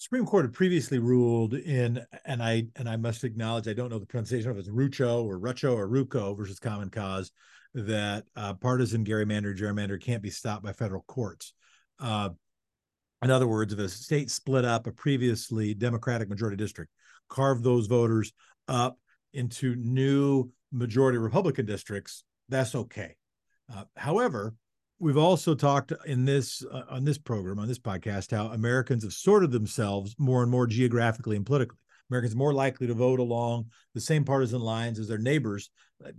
Supreme Court had previously ruled in, and I and I must acknowledge I don't know the pronunciation of it, it's Rucho or Rucho or Ruco versus Common Cause, that uh, partisan gerrymander gerrymander can't be stopped by federal courts. Uh, in other words, if a state split up a previously Democratic majority district, carved those voters up into new majority Republican districts, that's okay. Uh, however, we've also talked in this uh, on this program on this podcast how Americans have sorted themselves more and more geographically and politically. Americans are more likely to vote along the same partisan lines as their neighbors uh,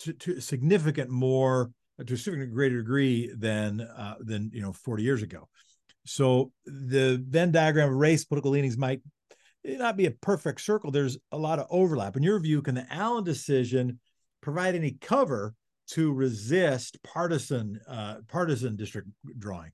to, to significant more to a significant greater degree than uh, than you know 40 years ago. So the Venn diagram of race political leanings might not be a perfect circle. There's a lot of overlap. In your view, can the Allen decision provide any cover to resist partisan uh, partisan district drawing.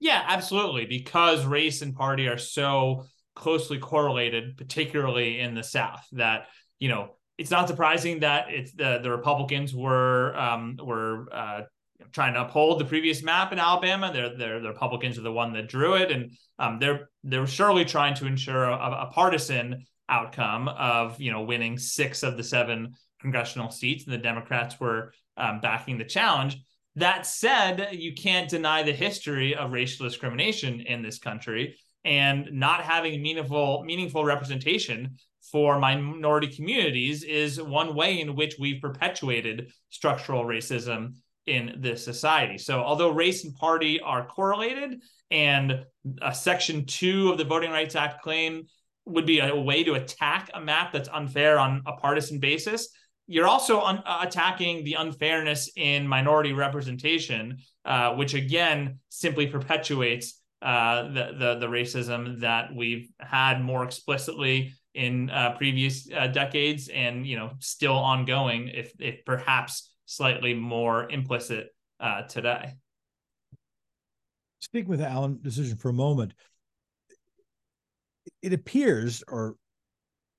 Yeah, absolutely, because race and party are so closely correlated, particularly in the South, that you know it's not surprising that it's the the Republicans were um, were uh, trying to uphold the previous map in Alabama. They're, they're, the Republicans are the one that drew it, and um, they're they're surely trying to ensure a, a, partisan outcome of you know winning six of the seven congressional seats, and the Democrats were um, backing the challenge. That said, you can't deny the history of racial discrimination in this country and not having meaningful meaningful representation for minority communities is one way in which we've perpetuated structural racism in this society. So, although race and party are correlated, and a Section 2 of the Voting Rights Act claim would be a way to attack a map that's unfair on a partisan basis, you're also un- uh, attacking the unfairness in minority representation, uh, which again simply perpetuates uh, the, the, the racism that we've had more explicitly in uh, previous uh, decades, and you know still ongoing, if if perhaps slightly more implicit uh, today. Speaking with Allen decision for a moment, it appears, or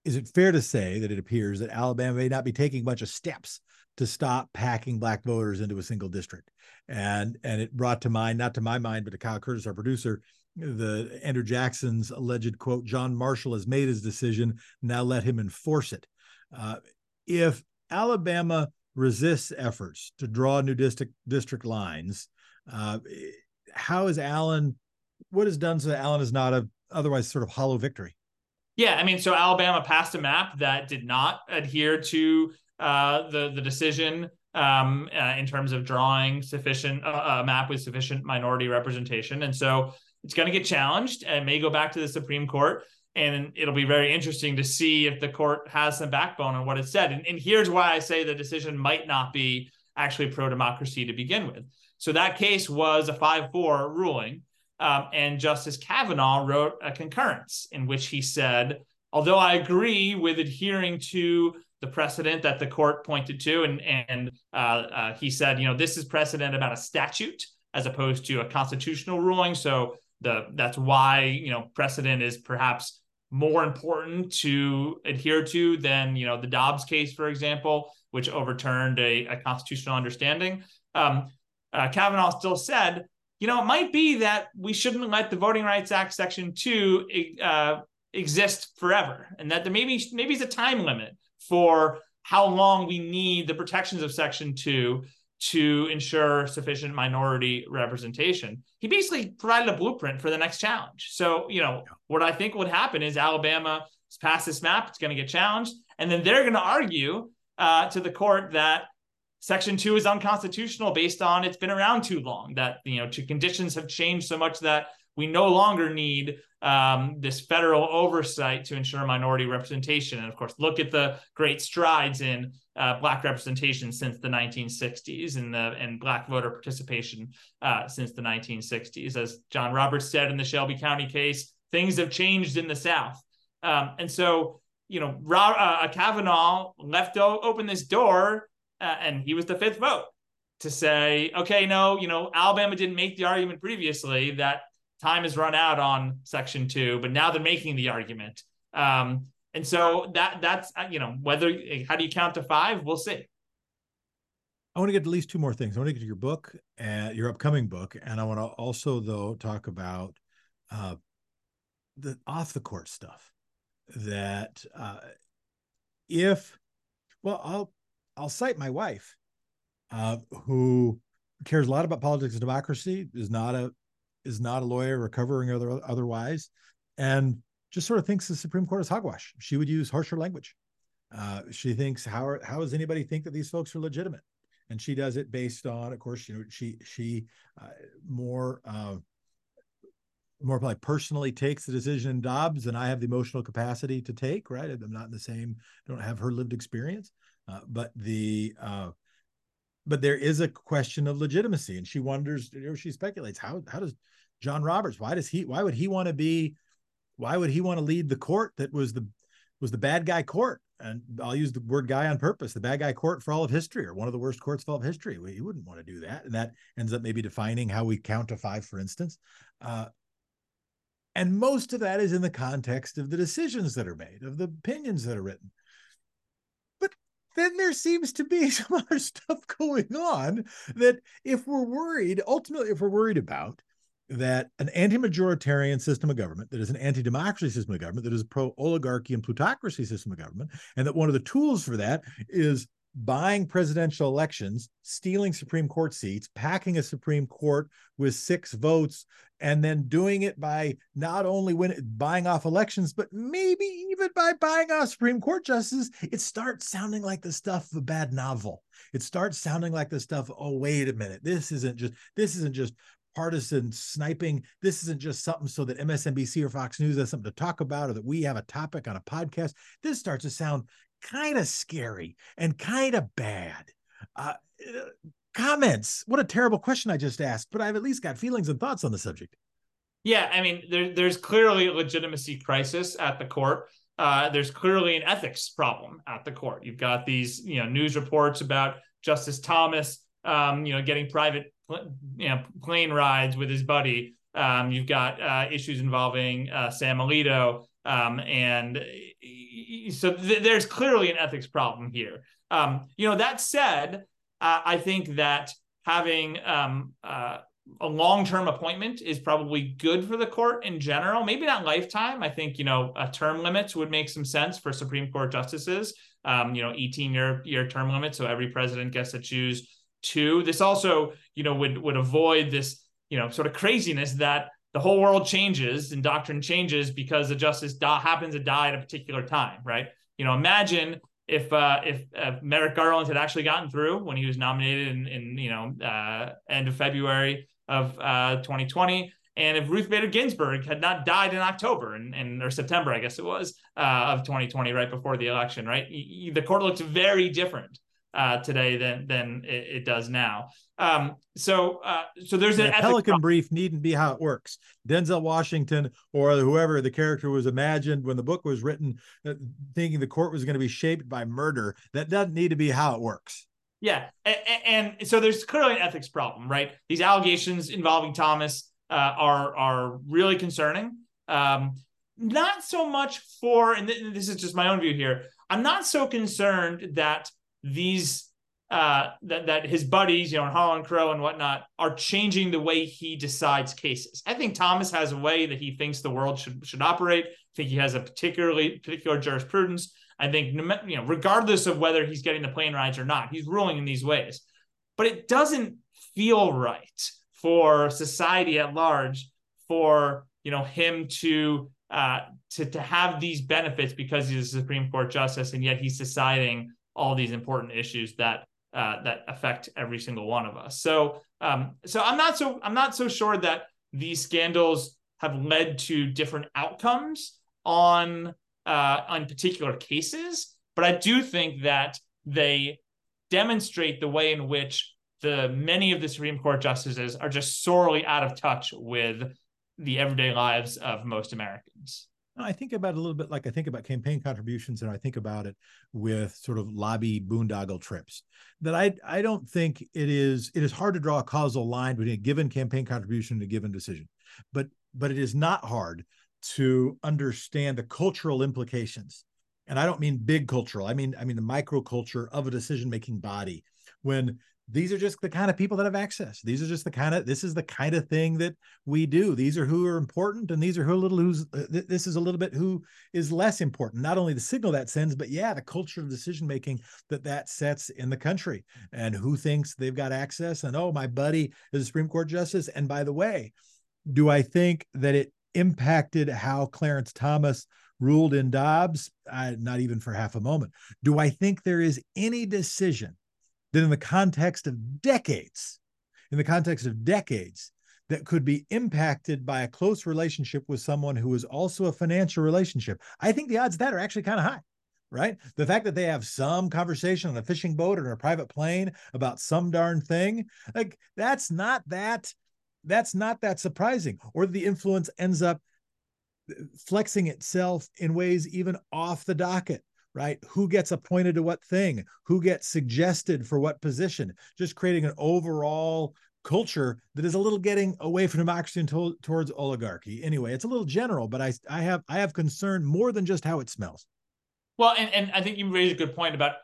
is it fair to say that it appears that Alabama may not be taking a bunch of steps to stop packing black voters into a single district? And and it brought to mind, not to my mind, but to Kyle Curtis, our producer, the Andrew Jackson's alleged quote: "John Marshall has made his decision. Now let him enforce it." Uh, if Alabama resists efforts to draw new district district lines, uh, how is Allen? What is done so that Allen is not a otherwise sort of hollow victory? Yeah, I mean, so Alabama passed a map that did not adhere to uh, the the decision um, uh, in terms of drawing sufficient uh, a map with sufficient minority representation, and so it's going to get challenged and may go back to the Supreme Court. And it'll be very interesting to see if the court has some backbone on what it said. And, and here's why I say the decision might not be actually pro democracy to begin with. So that case was a 5 4 ruling. Um, and Justice Kavanaugh wrote a concurrence in which he said, although I agree with adhering to the precedent that the court pointed to, and and uh, uh, he said, you know, this is precedent about a statute as opposed to a constitutional ruling. So the that's why you know precedent is perhaps more important to adhere to than you know the Dobbs case, for example, which overturned a, a constitutional understanding. Um, uh, Kavanaugh still said, you know, it might be that we shouldn't let the Voting Rights Act Section Two uh, exist forever, and that there maybe maybe is a time limit for how long we need the protections of Section Two to ensure sufficient minority representation. He basically provided a blueprint for the next challenge. So, you know, what I think would happen is Alabama pass this map, it's going to get challenged, and then they're going to argue uh, to the court that Section 2 is unconstitutional based on it's been around too long, that, you know, conditions have changed so much that we no longer need um, this federal oversight to ensure minority representation. And of course, look at the great strides in uh, black representation since the 1960s and the and black voter participation uh, since the 1960s. As John Roberts said in the Shelby County case, things have changed in the South. Um, and so, you know, Ra- uh, Kavanaugh left o- open this door, uh, and he was the fifth vote to say, okay, no, you know, Alabama didn't make the argument previously that time has run out on Section Two, but now they're making the argument. Um, and so that that's uh, you know whether how do you count to five? We'll see. I want to get at least two more things. I want to get to your book and your upcoming book, and I want to also though talk about uh, the off the court stuff. That uh, if well, I'll I'll cite my wife, uh, who cares a lot about politics and democracy, is not a is not a lawyer, recovering other otherwise, and just sort of thinks the Supreme Court is hogwash. She would use harsher language. Uh, she thinks how are, how does anybody think that these folks are legitimate? And she does it based on, of course, you know, she she uh, more uh, more probably personally takes the decision in Dobbs than I have the emotional capacity to take. Right, I'm not in the same, don't have her lived experience, uh, but the uh, but there is a question of legitimacy, and she wonders, know, she speculates how how does John Roberts, why does he, why would he want to be why would he want to lead the court that was the was the bad guy court? And I'll use the word guy on purpose, the bad guy court for all of history, or one of the worst courts for all of history. Well, he wouldn't want to do that. And that ends up maybe defining how we count to five, for instance. Uh, and most of that is in the context of the decisions that are made, of the opinions that are written. Then there seems to be some other stuff going on that if we're worried, ultimately, if we're worried about, that an anti-majoritarian system of government, that is an anti-democracy system of government, that is a pro-oligarchy and plutocracy system of government, and that one of the tools for that is buying presidential elections, stealing Supreme Court seats, packing a Supreme Court with six votes, and then doing it by not only buying off elections, but maybe even by buying off Supreme Court justices, it starts sounding like the stuff of a bad novel. It starts sounding like the stuff, oh, wait a minute, this isn't just this isn't just partisan sniping. This isn't just something so that MSNBC or Fox News has something to talk about or that we have a topic on a podcast. This starts to sound kind of scary and kind of bad. Uh, comments. What a terrible question I just asked, but I've at least got feelings and thoughts on the subject. Yeah, I mean, there, there's clearly a legitimacy crisis at the court. Uh, there's clearly an ethics problem at the court. You've got these, you know, news reports about Justice Thomas, um, you know, getting private you know plane rides with his buddy. Um, you've got uh, issues involving uh, Sam Alito Um, and so th- there's clearly an ethics problem here. Um, you know, that said, uh, I think that having um, uh, a long-term appointment is probably good for the court in general. Maybe not lifetime. I think you know a term limits would make some sense for Supreme Court justices. Um, you know, 18 year year term limit, so every president gets to choose two. This also, you know, would would avoid this you know sort of craziness that the whole world changes and doctrine changes because a justice da- happens to die at a particular time, right? You know, imagine if uh, if uh, Merrick Garland had actually gotten through when he was nominated in, in you know uh, end of February of 2020, uh, and if Ruth Bader Ginsburg had not died in October and, and or September, I guess it was uh, of 2020, right before the election, right, the court looks very different uh, today than than it, it does now. Um, so uh, so there's an Pelican problem. brief needn't be how it works. Denzel Washington or whoever the character was imagined when the book was written, uh, thinking the court was going to be shaped by murder. That doesn't need to be how it works. Yeah, and, and so there's clearly an ethics problem, right? These allegations involving Thomas uh, are are really concerning. Um, not so much for, and th- this is just my own view here. I'm not so concerned that these uh, that that his buddies, you know, and Harlan Crow and whatnot, are changing the way he decides cases. I think Thomas has a way that he thinks the world should should operate. I think he has a particularly particular jurisprudence. I think you know, regardless of whether he's getting the plane rides or not, he's ruling in these ways. But it doesn't feel right for society at large for you know him to uh, to to have these benefits because he's a Supreme Court justice, and yet he's deciding all these important issues that uh, that affect every single one of us. So um, so I'm not so I'm not so sure that these scandals have led to different outcomes on uh, on particular cases, but I do think that they demonstrate the way in which the many of the Supreme Court justices are just sorely out of touch with the everyday lives of most Americans. I think about a little bit like I think about campaign contributions, and I think about it with sort of lobby boondoggle trips. That I I don't think it is it is hard to draw a causal line between a given campaign contribution and a given decision, but but it is not hard to understand the cultural implications. And I don't mean big cultural. I mean I mean the microculture of a decision making body. When these are just the kind of people that have access. These are just the kind of this is the kind of thing that we do. These are who are important, and these are who a little who's uh, this is a little bit who is less important. Not only the signal that sends, but yeah, the culture of decision making that that sets in the country, and who thinks they've got access. And oh, my buddy is a Supreme Court justice. And by the way, do I think that it impacted how Clarence Thomas ruled in Dobbs? Not even for half a moment. Do I think there is any decision? That in the context of decades, in the context of decades, that could be impacted by a close relationship with someone who is also a financial relationship. I think the odds of that are actually kind of high, right? The fact that they have some conversation on a fishing boat or in a private plane about some darn thing, like that's not that that's not that surprising. Or the influence ends up uh, flexing itself in ways even off the docket right? Who gets appointed to what thing? Who gets suggested for what position? Just creating an overall culture that is a little getting away from democracy and to- towards oligarchy. Anyway, it's a little general, but I I have I have concern more than just how it smells. Well, and and I think you raised a good point about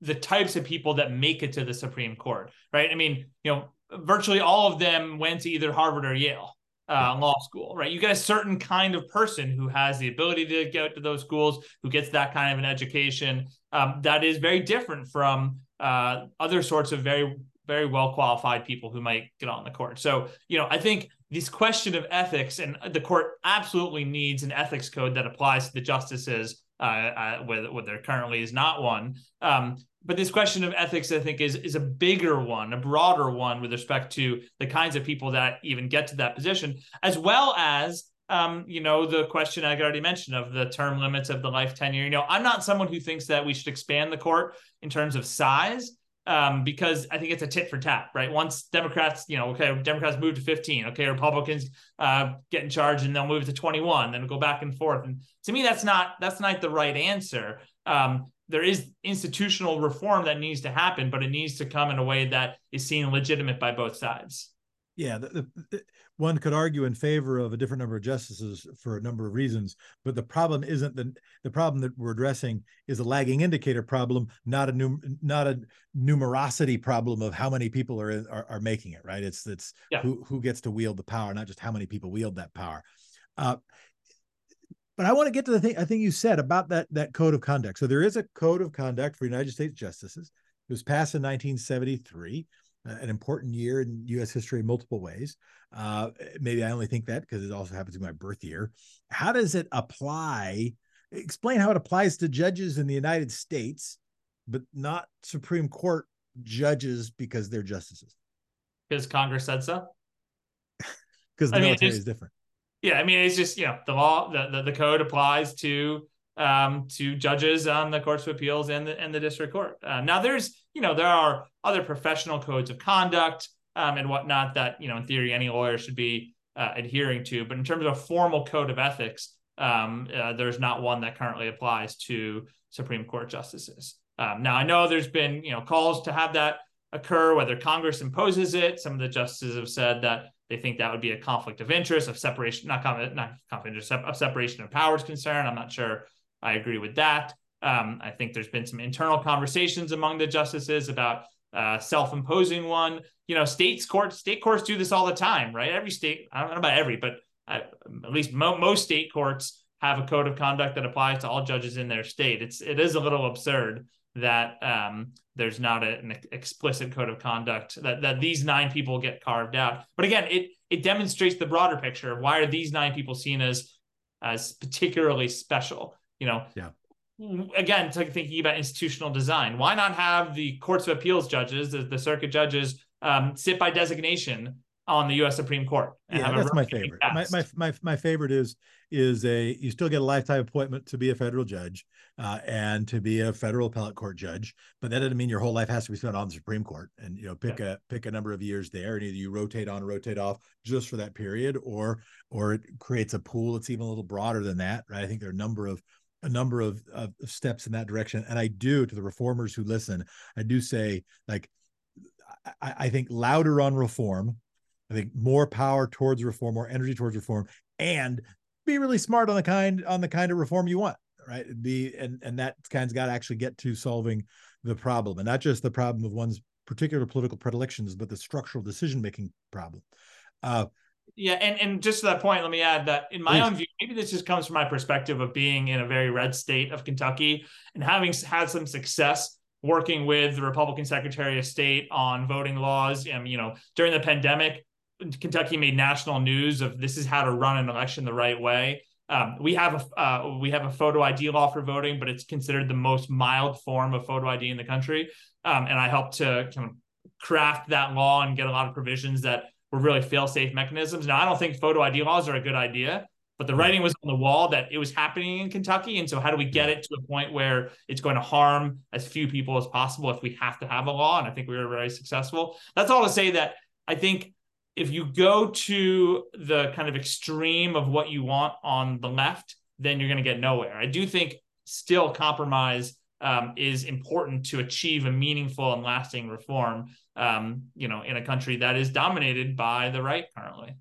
the types of people that make it to the Supreme Court, right? I mean, you know, virtually all of them went to either Harvard or Yale uh, law school, right? You get a certain kind of person who has the ability to get to those schools, who gets that kind of an education. Um, that is very different from uh, other sorts of very, very well qualified people who might get on the court. So, you know, I think this question of ethics and the court absolutely needs an ethics code that applies to the justices, uh, uh, where, where there currently is not one. Um, but this question of ethics, I think, is is a bigger one, a broader one with respect to the kinds of people that even get to that position, as well as um, you know, the question I already mentioned of the term limits of the life tenure. You know, I'm not someone who thinks that we should expand the court in terms of size. Um, because I think it's a tit for tat, right? Once Democrats, you know, okay, Democrats move to 15, okay, Republicans uh, get in charge and they'll move to 21, then go back and forth. And to me, that's not that's not the right answer. Um, there is institutional reform that needs to happen, but it needs to come in a way that is seen legitimate by both sides. Yeah, the, the, one could argue in favor of a different number of justices for a number of reasons, but the problem isn't the the problem that we're addressing is a lagging indicator problem, not a num, not a numerosity problem of how many people are are, are making it. Right? It's it's yeah. who who gets to wield the power, not just how many people wield that power. Uh, but I want to get to the thing I think you said about that that code of conduct. So there is a code of conduct for United States justices. It was passed in 1973 an important year in U.S. history in multiple ways. Uh, maybe I only think that because it also happens to be my birth year. How does it apply? Explain how it applies to judges in the United States, but not Supreme Court judges because they're justices. Because Congress said so. Because the I military is different. Yeah, I mean, it's just you know the law, the, the, the code applies to um, to judges on the courts of appeals and the and the district court. Uh, now, there's you know there are other professional codes of conduct um, and whatnot that you know in theory any lawyer should be uh, adhering to, but in terms of a formal code of ethics, um, uh, there's not one that currently applies to Supreme Court justices. Um, now, I know there's been you know calls to have that occur, whether Congress imposes it. Some of the justices have said that they think that would be a conflict of interest, of separation, not conflict, not conflict of separation of powers concern. I'm not sure I agree with that. Um, I think there's been some internal conversations among the justices about uh, self-imposing one. You know, states courts, state courts do this all the time, right? Every state, I don't know about every, but at least mo- most state courts have a code of conduct that applies to all judges in their state. It's it is a little absurd that um, there's not a, an explicit code of conduct that that these nine people get carved out. But again, it it demonstrates the broader picture of why are these nine people seen as as particularly special you know? Yeah. Again thinking about institutional design. Why not have the courts of appeals judges the, the circuit judges um, sit by designation on the U.S. Supreme Court. Yeah, that's my favorite. My, my, my my favorite is is a you still get a lifetime appointment to be a federal judge uh, and to be a federal appellate court judge, but that doesn't mean your whole life has to be spent on the Supreme Court. And you know, pick yeah. a pick a number of years there, and either you rotate on, rotate off just for that period, or or it creates a pool that's even a little broader than that. Right? I think there are a number of a number of, of steps in that direction. And I do to the reformers who listen, I do say like I, I think louder on reform. I think more power towards reform, more energy towards reform, and be really smart on the kind on the kind of reform you want. Right. Be and and that kind's got to actually get to solving the problem, and not just the problem of one's particular political predilections, but the structural decision making problem. Uh, yeah, and and just to that point, let me add that in my Please. own view, maybe this just comes from my perspective of being in a very red state of Kentucky and having had some success working with the Republican Secretary of State on voting laws. And you know, during the pandemic, Kentucky made national news of this is how to run an election the right way. Um, we have a uh, we have a photo ID law for voting, but it's considered the most mild form of photo ID in the country. Um, and I helped to kind of craft that law and get a lot of provisions that were really fail-safe mechanisms. Now, I don't think photo ID laws are a good idea, but the writing was on the wall that it was happening in Kentucky. And so, how do we get it to a point where it's going to harm as few people as possible if we have to have a law? And I think we were very successful. That's all to say that I think if you go to the kind of extreme of what you want on the left, then you're going to get nowhere. I do think still compromise um, is important to achieve a meaningful and lasting reform um, you know, in a country that is dominated by the right currently.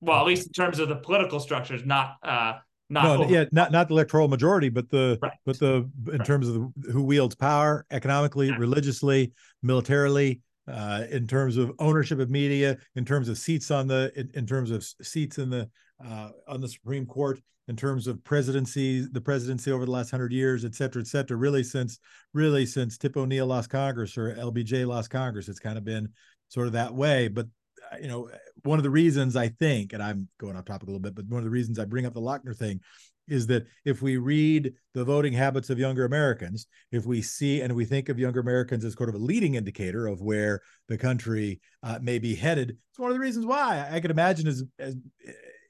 Well, at least in terms of the political structures, not uh, not no, yeah, not not the electoral majority, but the right. but the in right. terms of the, who wields power economically, yeah. religiously, militarily, uh, in terms of ownership of media, in terms of seats on the in, in terms of seats in the uh, on the Supreme Court in terms of presidency, the presidency over the last hundred years, et cetera, et cetera. Really, since really since Tip O'Neill lost Congress or LBJ lost Congress, it's kind of been sort of that way. But uh, you know, one of the reasons I think, and I'm going off topic a little bit, but one of the reasons I bring up the Lochner thing is that if we read the voting habits of younger Americans, if we see and we think of younger Americans as sort of a leading indicator of where the country uh, may be headed, it's one of the reasons why I could imagine as, as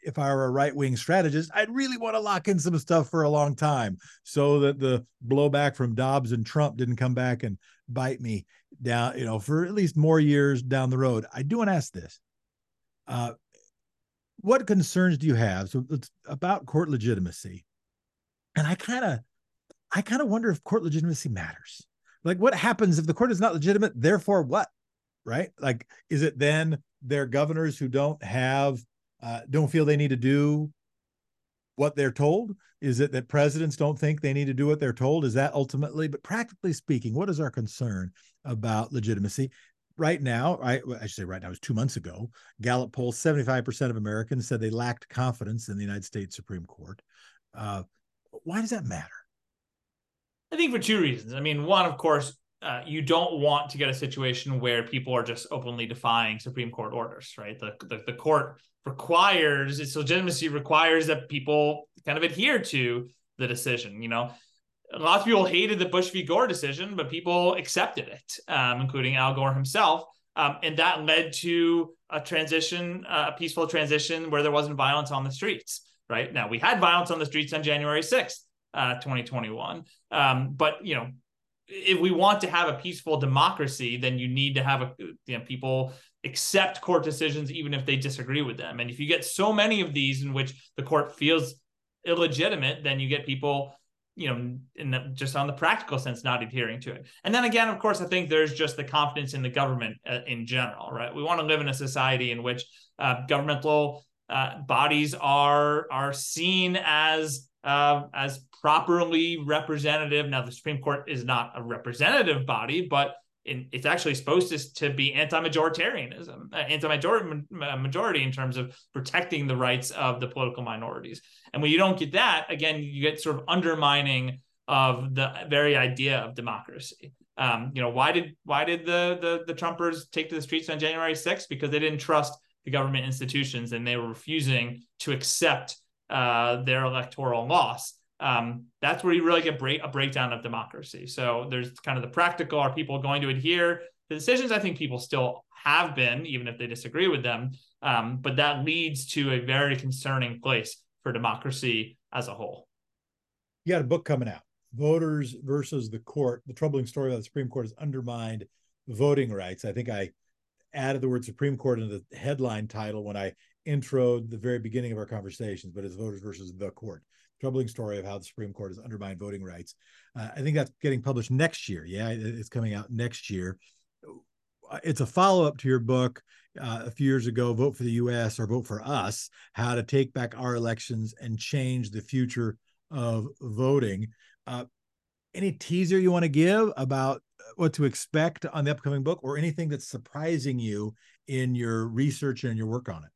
if I were a right wing strategist, I'd really want to lock in some stuff for a long time so that the blowback from Dobbs and Trump didn't come back and bite me down, you know, for at least more years down the road. I do want to ask this. Uh, what concerns do you have so about court legitimacy? And I kind of, I kind of wonder if court legitimacy matters. Like, what happens if the court is not legitimate? Therefore, what? Right? Like, is it then they're governors who don't have uh, don't feel they need to do what they're told? Is it that presidents don't think they need to do what they're told? Is that ultimately, but practically speaking, what is our concern about legitimacy? Right now, I, I should say right now, it was two months ago, Gallup poll 75% of Americans said they lacked confidence in the United States Supreme Court. Uh, why does that matter? I think for two reasons. I mean, one, of course, uh, you don't want to get a situation where people are just openly defying Supreme Court orders, right? The, the, the court requires its legitimacy requires that people kind of adhere to the decision. You know, lots of people hated the Bush v. Gore decision, but people accepted it, um, including Al Gore himself. Um, and that led to a transition, uh, a peaceful transition where there wasn't violence on the streets. Right now, we had violence on the streets on January 6th, uh, 2021. Um, but, you know, if we want to have a peaceful democracy, then you need to have a, you know, people accept court decisions even if they disagree with them. And if you get so many of these in which the court feels illegitimate, then you get people, you know, in the, just on the practical sense, not adhering to it. And then again, of course, I think there's just the confidence in the government uh, in general, right? We want to live in a society in which uh, governmental uh, bodies are are seen as uh, as properly representative. Now, the Supreme Court is not a representative body, but in, it's actually supposed to, to be anti-majoritarianism, uh, anti-majority in terms of protecting the rights of the political minorities. And when you don't get that, again, you get sort of undermining of the very idea of democracy. Um, you know, why did why did the, the the Trumpers take to the streets on January 6th? Because they didn't trust the government institutions and they were refusing to accept uh, their electoral loss um, that's where you really get break, a breakdown of democracy. So there's kind of the practical: are people going to adhere to decisions? I think people still have been, even if they disagree with them. Um, but that leads to a very concerning place for democracy as a whole. You got a book coming out, "Voters versus the Court: The Troubling Story of the Supreme Court Has Undermined Voting Rights." I think I added the word Supreme Court into the headline title when I introed the very beginning of our conversations, but it's voters versus the court troubling story of how the Supreme Court has undermined voting rights. Uh, I think that's getting published next year. Yeah, it's coming out next year. It's a follow up to your book uh, a few years ago, Vote for the US or Vote for Us How to Take Back Our Elections and Change the Future of Voting. Uh, any teaser you want to give about what to expect on the upcoming book or anything that's surprising you in your research and your work on it?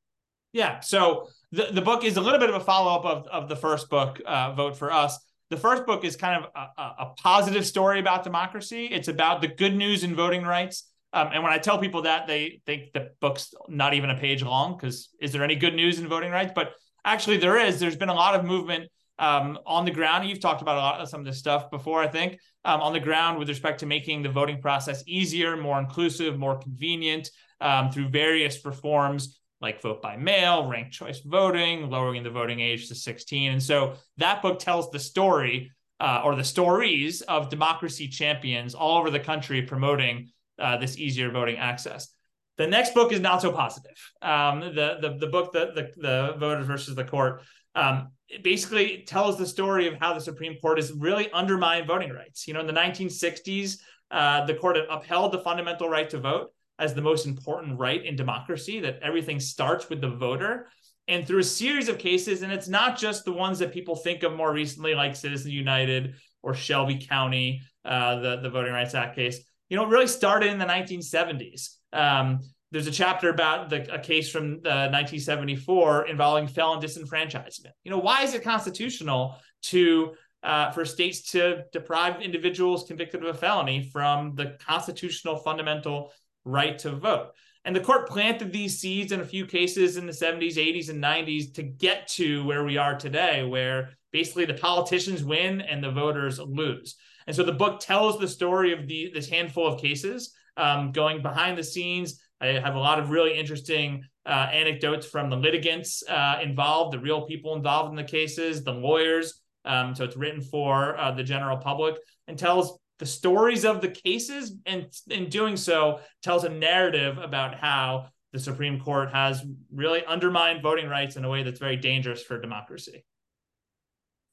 Yeah. So the, the book is a little bit of a follow up of, of the first book, uh, Vote for Us. The first book is kind of a, a, positive story about democracy. It's about the good news in voting rights. Um, and when I tell people that, they think the book's not even a page long because is there any good news in voting rights? But actually, there is. There's been a lot of movement um, on the ground. You've talked about a lot of some of this stuff before, I think, um, on the ground with respect to making the voting process easier, more inclusive, more convenient um, through various reforms like vote by mail, ranked choice voting, lowering the voting age to 16. And so that book tells the story uh, or the stories of democracy champions all over the country promoting uh, this easier voting access. The next book is not so positive. Um, the, the, the book, the, the, the voters versus the court, um, basically tells the story of how the Supreme Court has really undermined voting rights. You know, in the 1960s, uh, the court had upheld the fundamental right to vote as the most important right in democracy, that everything starts with the voter. And through a series of cases, and it's not just the ones that people think of more recently, like Citizens United or Shelby County, uh, the, the Voting Rights Act case, you know, it really started in the 1970s. Um, there's a chapter about the, a case from uh, 1974 involving felon disenfranchisement. You know, why is it constitutional to uh, for states to deprive individuals convicted of a felony from the constitutional fundamental right to vote. And the court planted these seeds in a few cases in the 70s, 80s, and 90s to get to where we are today, where basically the politicians win and the voters lose. And so the book tells the story of the, this handful of cases um, going behind the scenes. I have a lot of really interesting uh, anecdotes from the litigants uh, involved, the real people involved in the cases, the lawyers. Um, so it's written for uh, the general public and tells the stories of the cases and in doing so tells a narrative about how the Supreme Court has really undermined voting rights in a way that's very dangerous for democracy.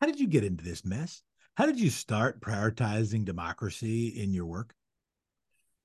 How did you get into this mess? How did you start prioritizing democracy in your work?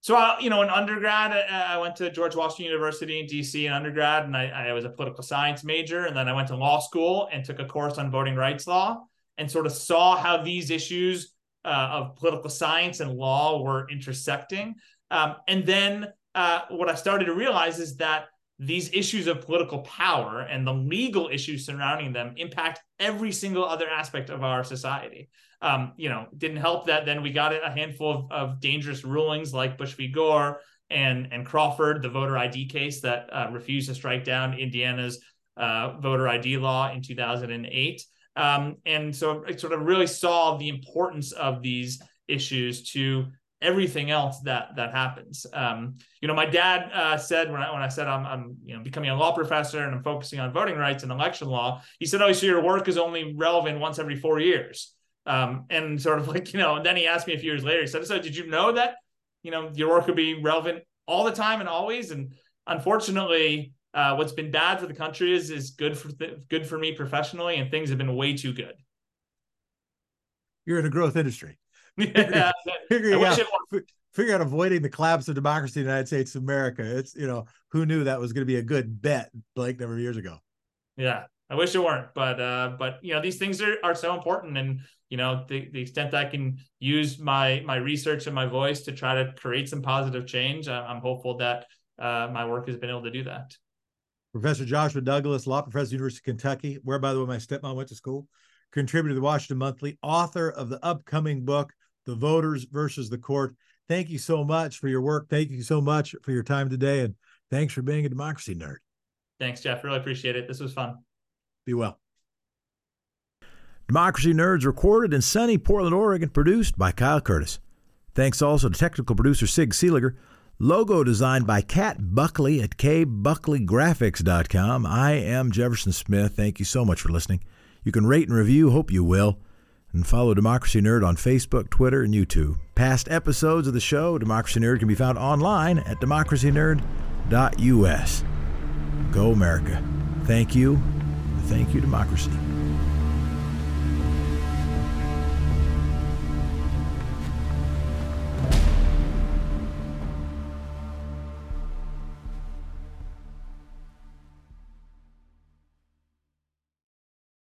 So, I, you know, in undergrad, uh, I went to George Washington University in DC in undergrad, and I, I was a political science major. And then I went to law school and took a course on voting rights law and sort of saw how these issues uh, of political science and law were intersecting. Um, and then uh, what I started to realize is that these issues of political power and the legal issues surrounding them impact every single other aspect of our society um, you know, didn't help that then we got a handful of, of, dangerous rulings like Bush v. Gore and and Crawford, the voter ID case that uh, refused to strike down Indiana's uh, voter ID law in 2008. Um, and so it sort of really saw the importance of these issues to everything else that that happens. Um, you know, my dad uh, said when I when I said I'm, I'm you know becoming a law professor and I'm focusing on voting rights and election law, he said, "Oh, so your work is only relevant once every four years." Um, and sort of like, you know, and then he asked me a few years later, he said, So did you know that, you know, your work could be relevant all the time and always? And unfortunately, uh, what's been bad for the country is is good for th- good for me professionally, and things have been way too good. You're in a growth industry. yeah, figuring, out, figure out avoiding the collapse of democracy in the United States of America. It's you know who knew that was going to be a good bet, Blake, number of years ago. Yeah, I wish it weren't, but uh, but you know these things are are so important, and you know the, the extent that I can use my my research and my voice to try to create some positive change, I'm hopeful that uh, my work has been able to do that. Professor Joshua Douglas, law professor, of the University of Kentucky, where by the way my stepmom went to school, contributor to the Washington Monthly, author of the upcoming book, The Voters versus the Court. Thank you so much for your work. Thank you so much for your time today, and thanks for being a democracy nerd. Thanks, Jeff. Really appreciate it. This was fun. Be well. Democracy Nerds recorded in sunny Portland, Oregon, produced by Kyle Curtis. Thanks also to technical producer Sig Seeliger. Logo designed by Kat Buckley at kbuckleygraphics.com. I am Jefferson Smith. Thank you so much for listening. You can rate and review, hope you will, and follow Democracy Nerd on Facebook, Twitter, and YouTube. Past episodes of the show, Democracy Nerd, can be found online at democracynerd.us. Go America. Thank you. Thank you, democracy.